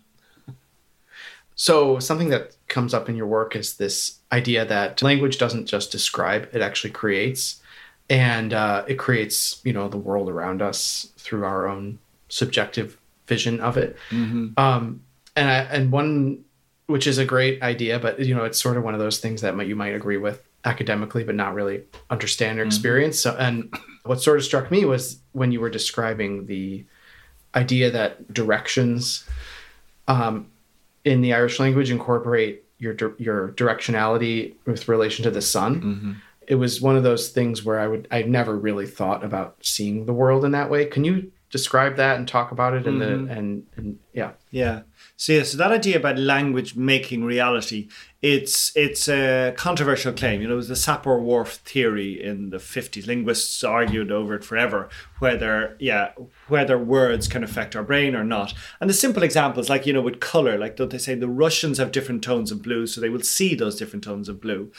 So something that comes up in your work is this idea that language doesn't just describe; it actually creates, and uh, it creates you know the world around us through our own subjective vision of it. Mm-hmm. Um, and I, and one which is a great idea, but you know it's sort of one of those things that might, you might agree with academically, but not really understand or mm-hmm. experience. Mm-hmm. So, and what sort of struck me was when you were describing the idea that directions um, in the Irish language incorporate your your directionality with relation to the sun. Mm-hmm. It was one of those things where I would I never really thought about seeing the world in that way. Can you describe that and talk about it and the mm-hmm. and and yeah Yeah. So yeah, so that idea about language making reality, it's it's a controversial claim. You know, it was the Sapir-Whorf theory in the fifties. Linguists argued over it forever, whether yeah, whether words can affect our brain or not. And the simple examples, like you know, with color, like don't they say the Russians have different tones of blue, so they will see those different tones of blue.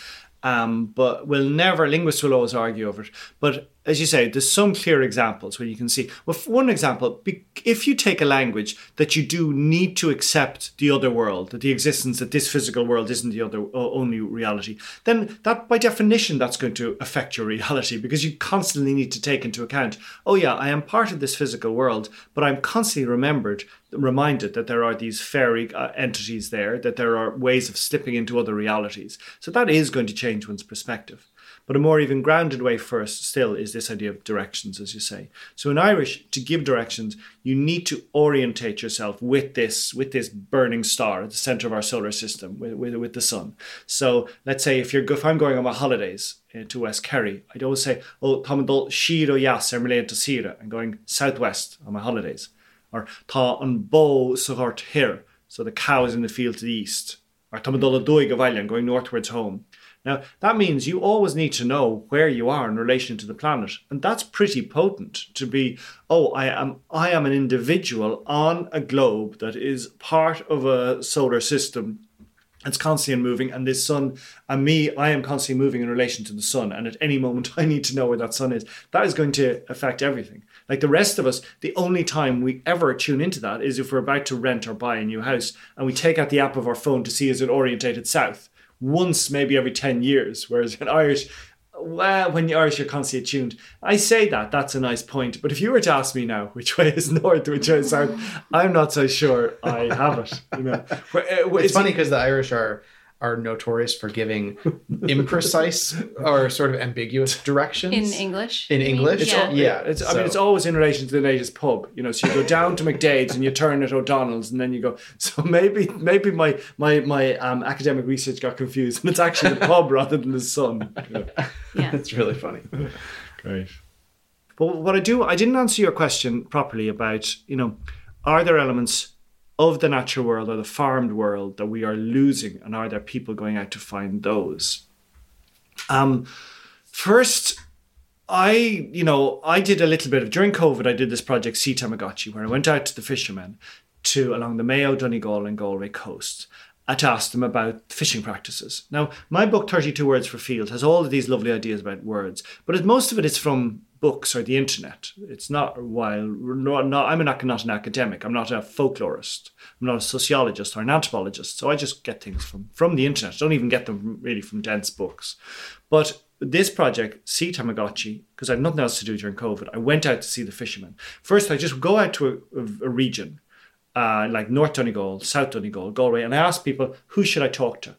Um, but will never linguists will always argue over it. But as you say, there's some clear examples where you can see. Well, one example, if you take a language that you do need to accept the other world, that the existence that this physical world isn't the other only reality, then that by definition that's going to affect your [LAUGHS] reality because you constantly need to take into account. Oh yeah, I am part of this physical world, but I'm constantly remembered, reminded that there are these fairy uh, entities there, that there are ways of slipping into other realities. So that is going to change one's perspective. But a more even grounded way first still is this idea of directions, as you say. So in Irish, to give directions, you need to orientate yourself with this with this burning star at the center of our solar system, with, with, with the sun. So let's say if you're if I'm going on my holidays uh, to West Kerry, I'd always say, "Oh, Tamadol Shiro Yas Ermelaine to Sira," I'm going southwest on my holidays, or Ta an Bo Suhart here. So the cow is in the field to the east, or Tamadol Doig of I'm going northwards home. Now, that means you always need to know where you are in relation to the planet. And that's pretty potent to be, oh, I am I am an individual on a globe that is part of a solar system. It's constantly moving, and this sun and me, I am constantly moving in relation to the sun. And at any moment, [LAUGHS] I need to know where that sun is. That is going to affect everything. Like the rest of us, the only time we ever tune into that is if we're about to rent or buy a new house and we take out the app of our phone to see is it orientated south once maybe every 10 years whereas in irish well when you're irish you're constantly attuned. I say that that's a nice point but if you were to ask me now which way is [LAUGHS] north which way is south i'm not so sure i have it you know. Uh, it's funny because the irish are are notorious for giving [LAUGHS] imprecise or sort of ambiguous directions In English? In you mean? English? Yeah. Yeah. It's, I mean, it's always in relation to the latest pub, you know. So you go down to McDade's and you turn at O'Donnell's, and then you go. So maybe, maybe my my my um, academic research got confused, and it's actually the pub [LAUGHS] rather than the sun. you know. Yeah. it's really funny Great. But what I do, I didn't answer your question properly about, you know, are there elements of the natural world or the farmed world that we are losing, and are there people going out to find those? Um, first, I, you know, I did a little bit of during COVID. I did this project Sea Tamagotchi, where I went out to the fishermen to along the Mayo, Donegal, and Galway coast uh, to ask them about fishing practices. Now, my book, 32 Words for Field, has all of these lovely ideas about words, but it, most of it is from books or the internet. It's not while no, no, I'm not, not an academic. I'm not a folklorist. I'm not a sociologist or an anthropologist. So I just get things from from the internet. I don't even get them really from dense books. But this project, Sea Tamagotchi, because I had nothing else to do during COVID, I went out to see the fishermen. First, I just go out to a, a, a region uh, like North Donegal, South Donegal, Galway, and I ask people, who should I talk to?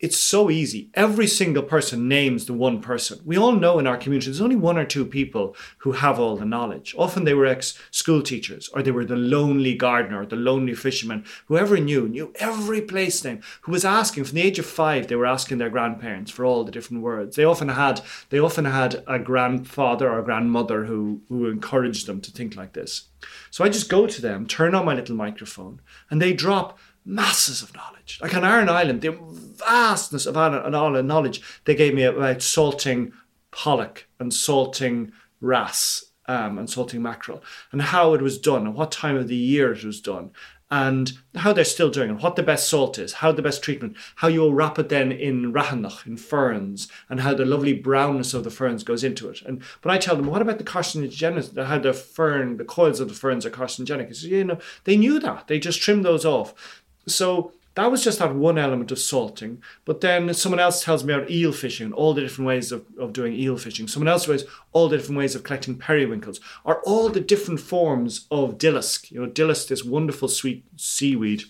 It's so easy. Every single person names the one person. We all know in our community there's only one or two people who have all the knowledge. Often they were ex school teachers or they were the lonely gardener or the lonely fisherman. Whoever knew, knew every place name, who was asking from the age of five, they were asking their grandparents for all the different words. They often had they often had a grandfather or a grandmother who, who encouraged them to think like this. So I just go to them, turn on my little microphone, and they drop masses of knowledge. Like on Iron Island, the vastness of Iron Island knowledge they gave me about salting pollock and salting wrasse um, and salting mackerel, and how it was done, and what time of the year it was done, and how they're still doing it, what the best salt is, how the best treatment, how you will wrap it then in raithneach, in ferns, and how the lovely brownness of the ferns goes into it. And but I tell them, what about the carcinogenic, how the fern, the coils of the ferns are carcinogenic? Says, you know, they knew that. They just trimmed those off. So that was just that one element of salting. But then someone else tells me about eel fishing, and all the different ways of, of doing eel fishing. Someone else ways all the different ways of collecting periwinkles, or all the different forms of dillisk. You know, dillisk, this wonderful sweet seaweed.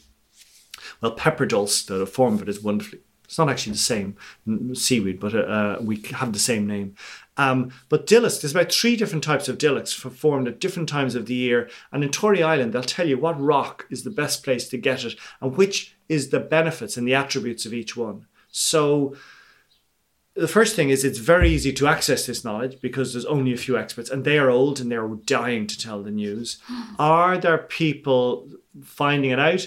Well, pepper dulse, the form of it is wonderfully. It's not actually the same seaweed, but uh, we have the same name. Um, but dillis, there's about three different types of dillis formed at different times of the year. And in Tory Island, they'll tell you what rock is the best place to get it and which is the benefits and the attributes of each one. So the first thing is it's very easy to access this knowledge because there's only a few experts and they are old and they're dying to tell the news. [GASPS] Are there people finding it out?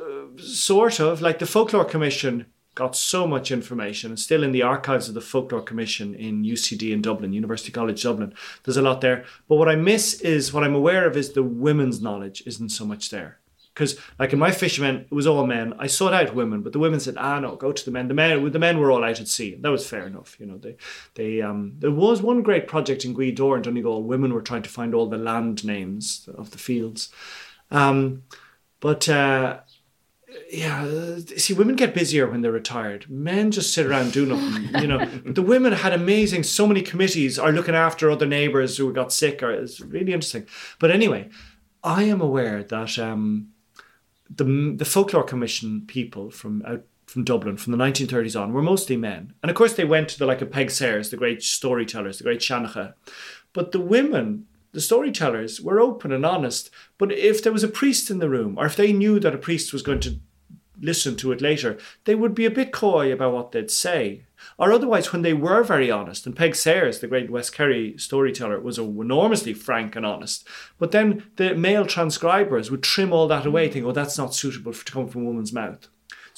Uh, sort of. Like the Folklore Commission got so much information and still in the archives of the Folklore Commission in UCD in Dublin, University College Dublin. There's a lot there. But what I miss is what I'm aware of is the women's knowledge isn't so much there. Because like in my fishermen it was all men. I sought out women but the women said ah no go to the men. The men the men were all out at sea. That was fair enough you know. They they um there was one great project in Gweedore and Donegal women were trying to find all the land names of the fields. Um but uh yeah, see, women get busier when they're retired. Men just sit around doing nothing, you know. [LAUGHS] The women had amazing, so many committees are looking after other neighbours who got sick. Or it's really interesting. But anyway, I am aware that um, the the folklore commission people from out from Dublin from the 1930s on were mostly men, and of course they went to the like of Peig Sayers, the great storytellers, the great Seanchaithe. But the women, the storytellers, were open and honest. But if there was a priest in the room, or if they knew that a priest was going to listen to it later, they would be a bit coy about what they'd say. Or otherwise, when they were very honest, and Peig Sayers, the great West Kerry storyteller, was enormously frank and honest, but then the male transcribers would trim all that away, think, oh, that's not suitable to come from a woman's mouth.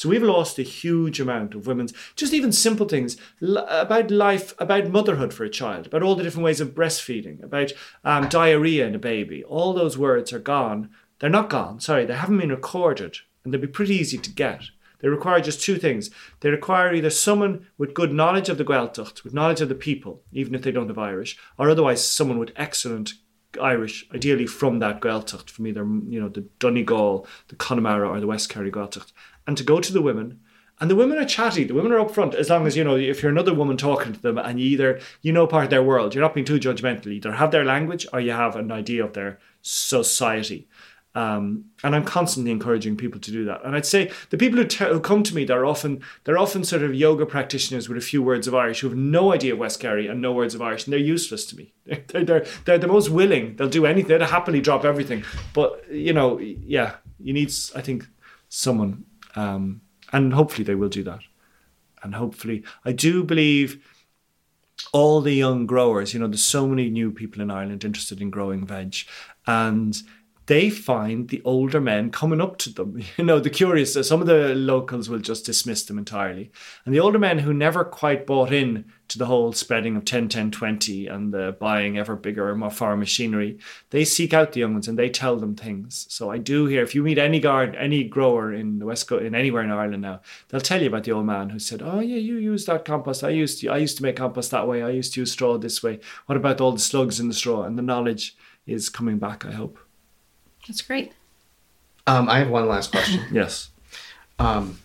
So we've lost a huge amount of women's, just even simple things about life, about motherhood for a child, about all the different ways of breastfeeding, about um, diarrhea in a baby. All those words are gone. They're not gone, sorry, they haven't been recorded, and they'd be pretty easy to get. They require just two things. They require either someone with good knowledge of the Gaeltacht, with knowledge of the people, even if they don't have Irish, or otherwise someone with excellent Irish, ideally from that Gaeltacht, from either you know the Donegal, the Connemara, or the West Kerry Gaeltacht, and to go to the women. And the women are chatty. The women are upfront. As long as you know, if you're another woman talking to them, and you either you know part of their world, you're not being too judgmental. You either have their language or you have an idea of their society. Um, and I'm constantly encouraging people to do that. And I'd say the people who, te- who come to me, they're often they're often sort of yoga practitioners with a few words of Irish who have no idea of West Kerry and no words of Irish, and they're useless to me. [LAUGHS] They're they're, they're the most willing. They'll do anything. They'll happily drop everything. But you know, yeah, you need I think someone, um, and hopefully they will do that. And hopefully, I do believe all the young growers. You know, there's so many new people in Ireland interested in growing veg, and they find the older men coming up to them. [LAUGHS] You know, the curious, some of the locals will just dismiss them entirely. And the older men who never quite bought in to the whole spreading of 10, 10, 20 and the buying ever bigger, and more farm machinery, they seek out the young ones and they tell them things. So I do hear, if you meet any guard, any grower in the West Coast, in anywhere in Ireland now, they'll tell you about the old man who said, oh yeah, you use that compost. I used to, I used to make compost that way. I used to use straw this way. What about all the slugs in the straw? And the knowledge is coming back, I hope. That's great. Um, I have one last question. [LAUGHS] yes. Um,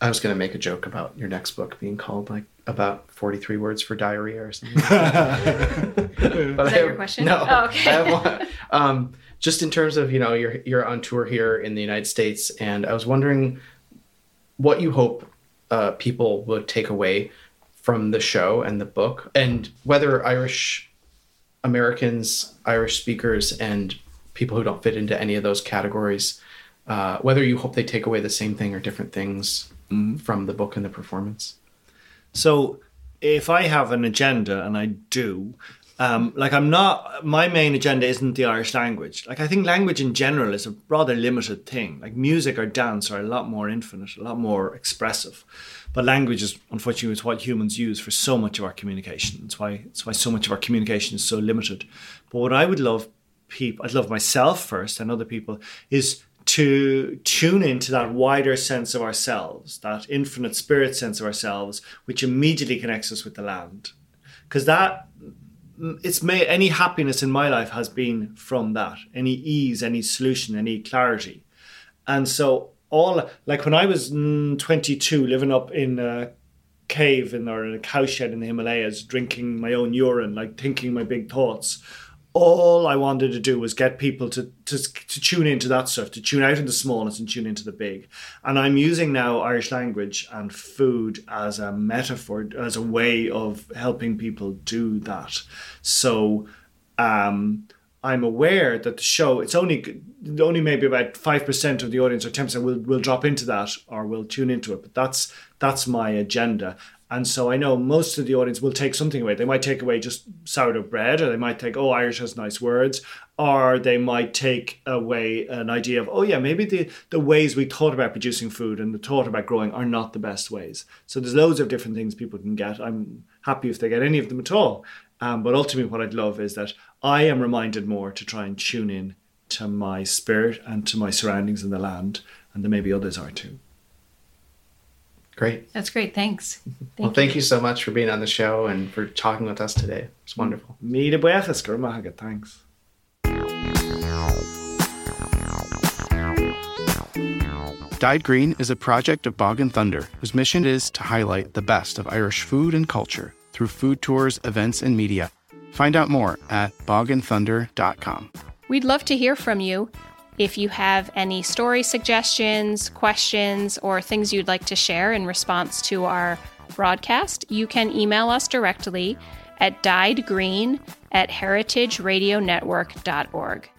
I was going to make a joke about your next book being called like about 43 words for diarrhea or something. but [LAUGHS] Is that have, your question? No. Oh, okay. I have one, um, just in terms of, you know, you're, you're on tour here in the United States, and I was wondering what you hope uh, people would take away from the show and the book, and whether Irish Americans, Irish speakers, and people who don't fit into any of those categories, uh, whether you hope they take away the same thing or different things Mm-hmm. from the book and the performance. So if I have an agenda, and I do, um, like I'm not, my main agenda isn't the Irish language. Like I think language in general is a rather limited thing. Like music or dance are a lot more infinite, a lot more expressive. But language is unfortunately is what humans use for so much of our communication. That's why it's why so much of our communication is so limited. But what I would love people, I'd love myself first and other people, is to tune into that wider sense of ourselves, that infinite spirit sense of ourselves, which immediately connects us with the land. Because that it's made any happiness in my life has been from that any ease any solution any clarity and so all like when i was mm, 22 living up in a cave in or in a cowshed in the himalayas drinking my own urine like thinking my big thoughts all I wanted to do was get people to, to to tune into that stuff, to tune out the smallness and tune into the big. And I'm using now Irish language and food as a metaphor, as a way of helping people do that. So um, I'm aware that the show it's only only maybe about five percent of the audience or ten percent will will drop into that or will tune into it. But that's that's my agenda. And so I know most of the audience will take something away. They might take away just sourdough bread, or they might think, oh, Irish has nice words, or they might take away an idea of, oh, yeah, maybe the, the ways we thought about producing food and the thought about growing are not the best ways. So there's loads of different things people can get. I'm happy if they get any of them at all. Um, but ultimately, what I'd love is that I am reminded more to try and tune in to my spirit and to my surroundings in the land, and then maybe others are too. Great. That's great. Thanks. Thank well, you. thank you so much for being on the show and for talking with us today. It's wonderful. Me de buejas, Gurmahaga, thanks. Dyed Green is a project of Bog and Thunder whose mission is to highlight the best of Irish food and culture through food tours, events, and media. Find out more at bogandthunder.com. We'd love to hear from you. If you have any story suggestions, questions, or things you'd like to share in response to our broadcast, you can email us directly at dyedgreen at heritageradionetwork.org.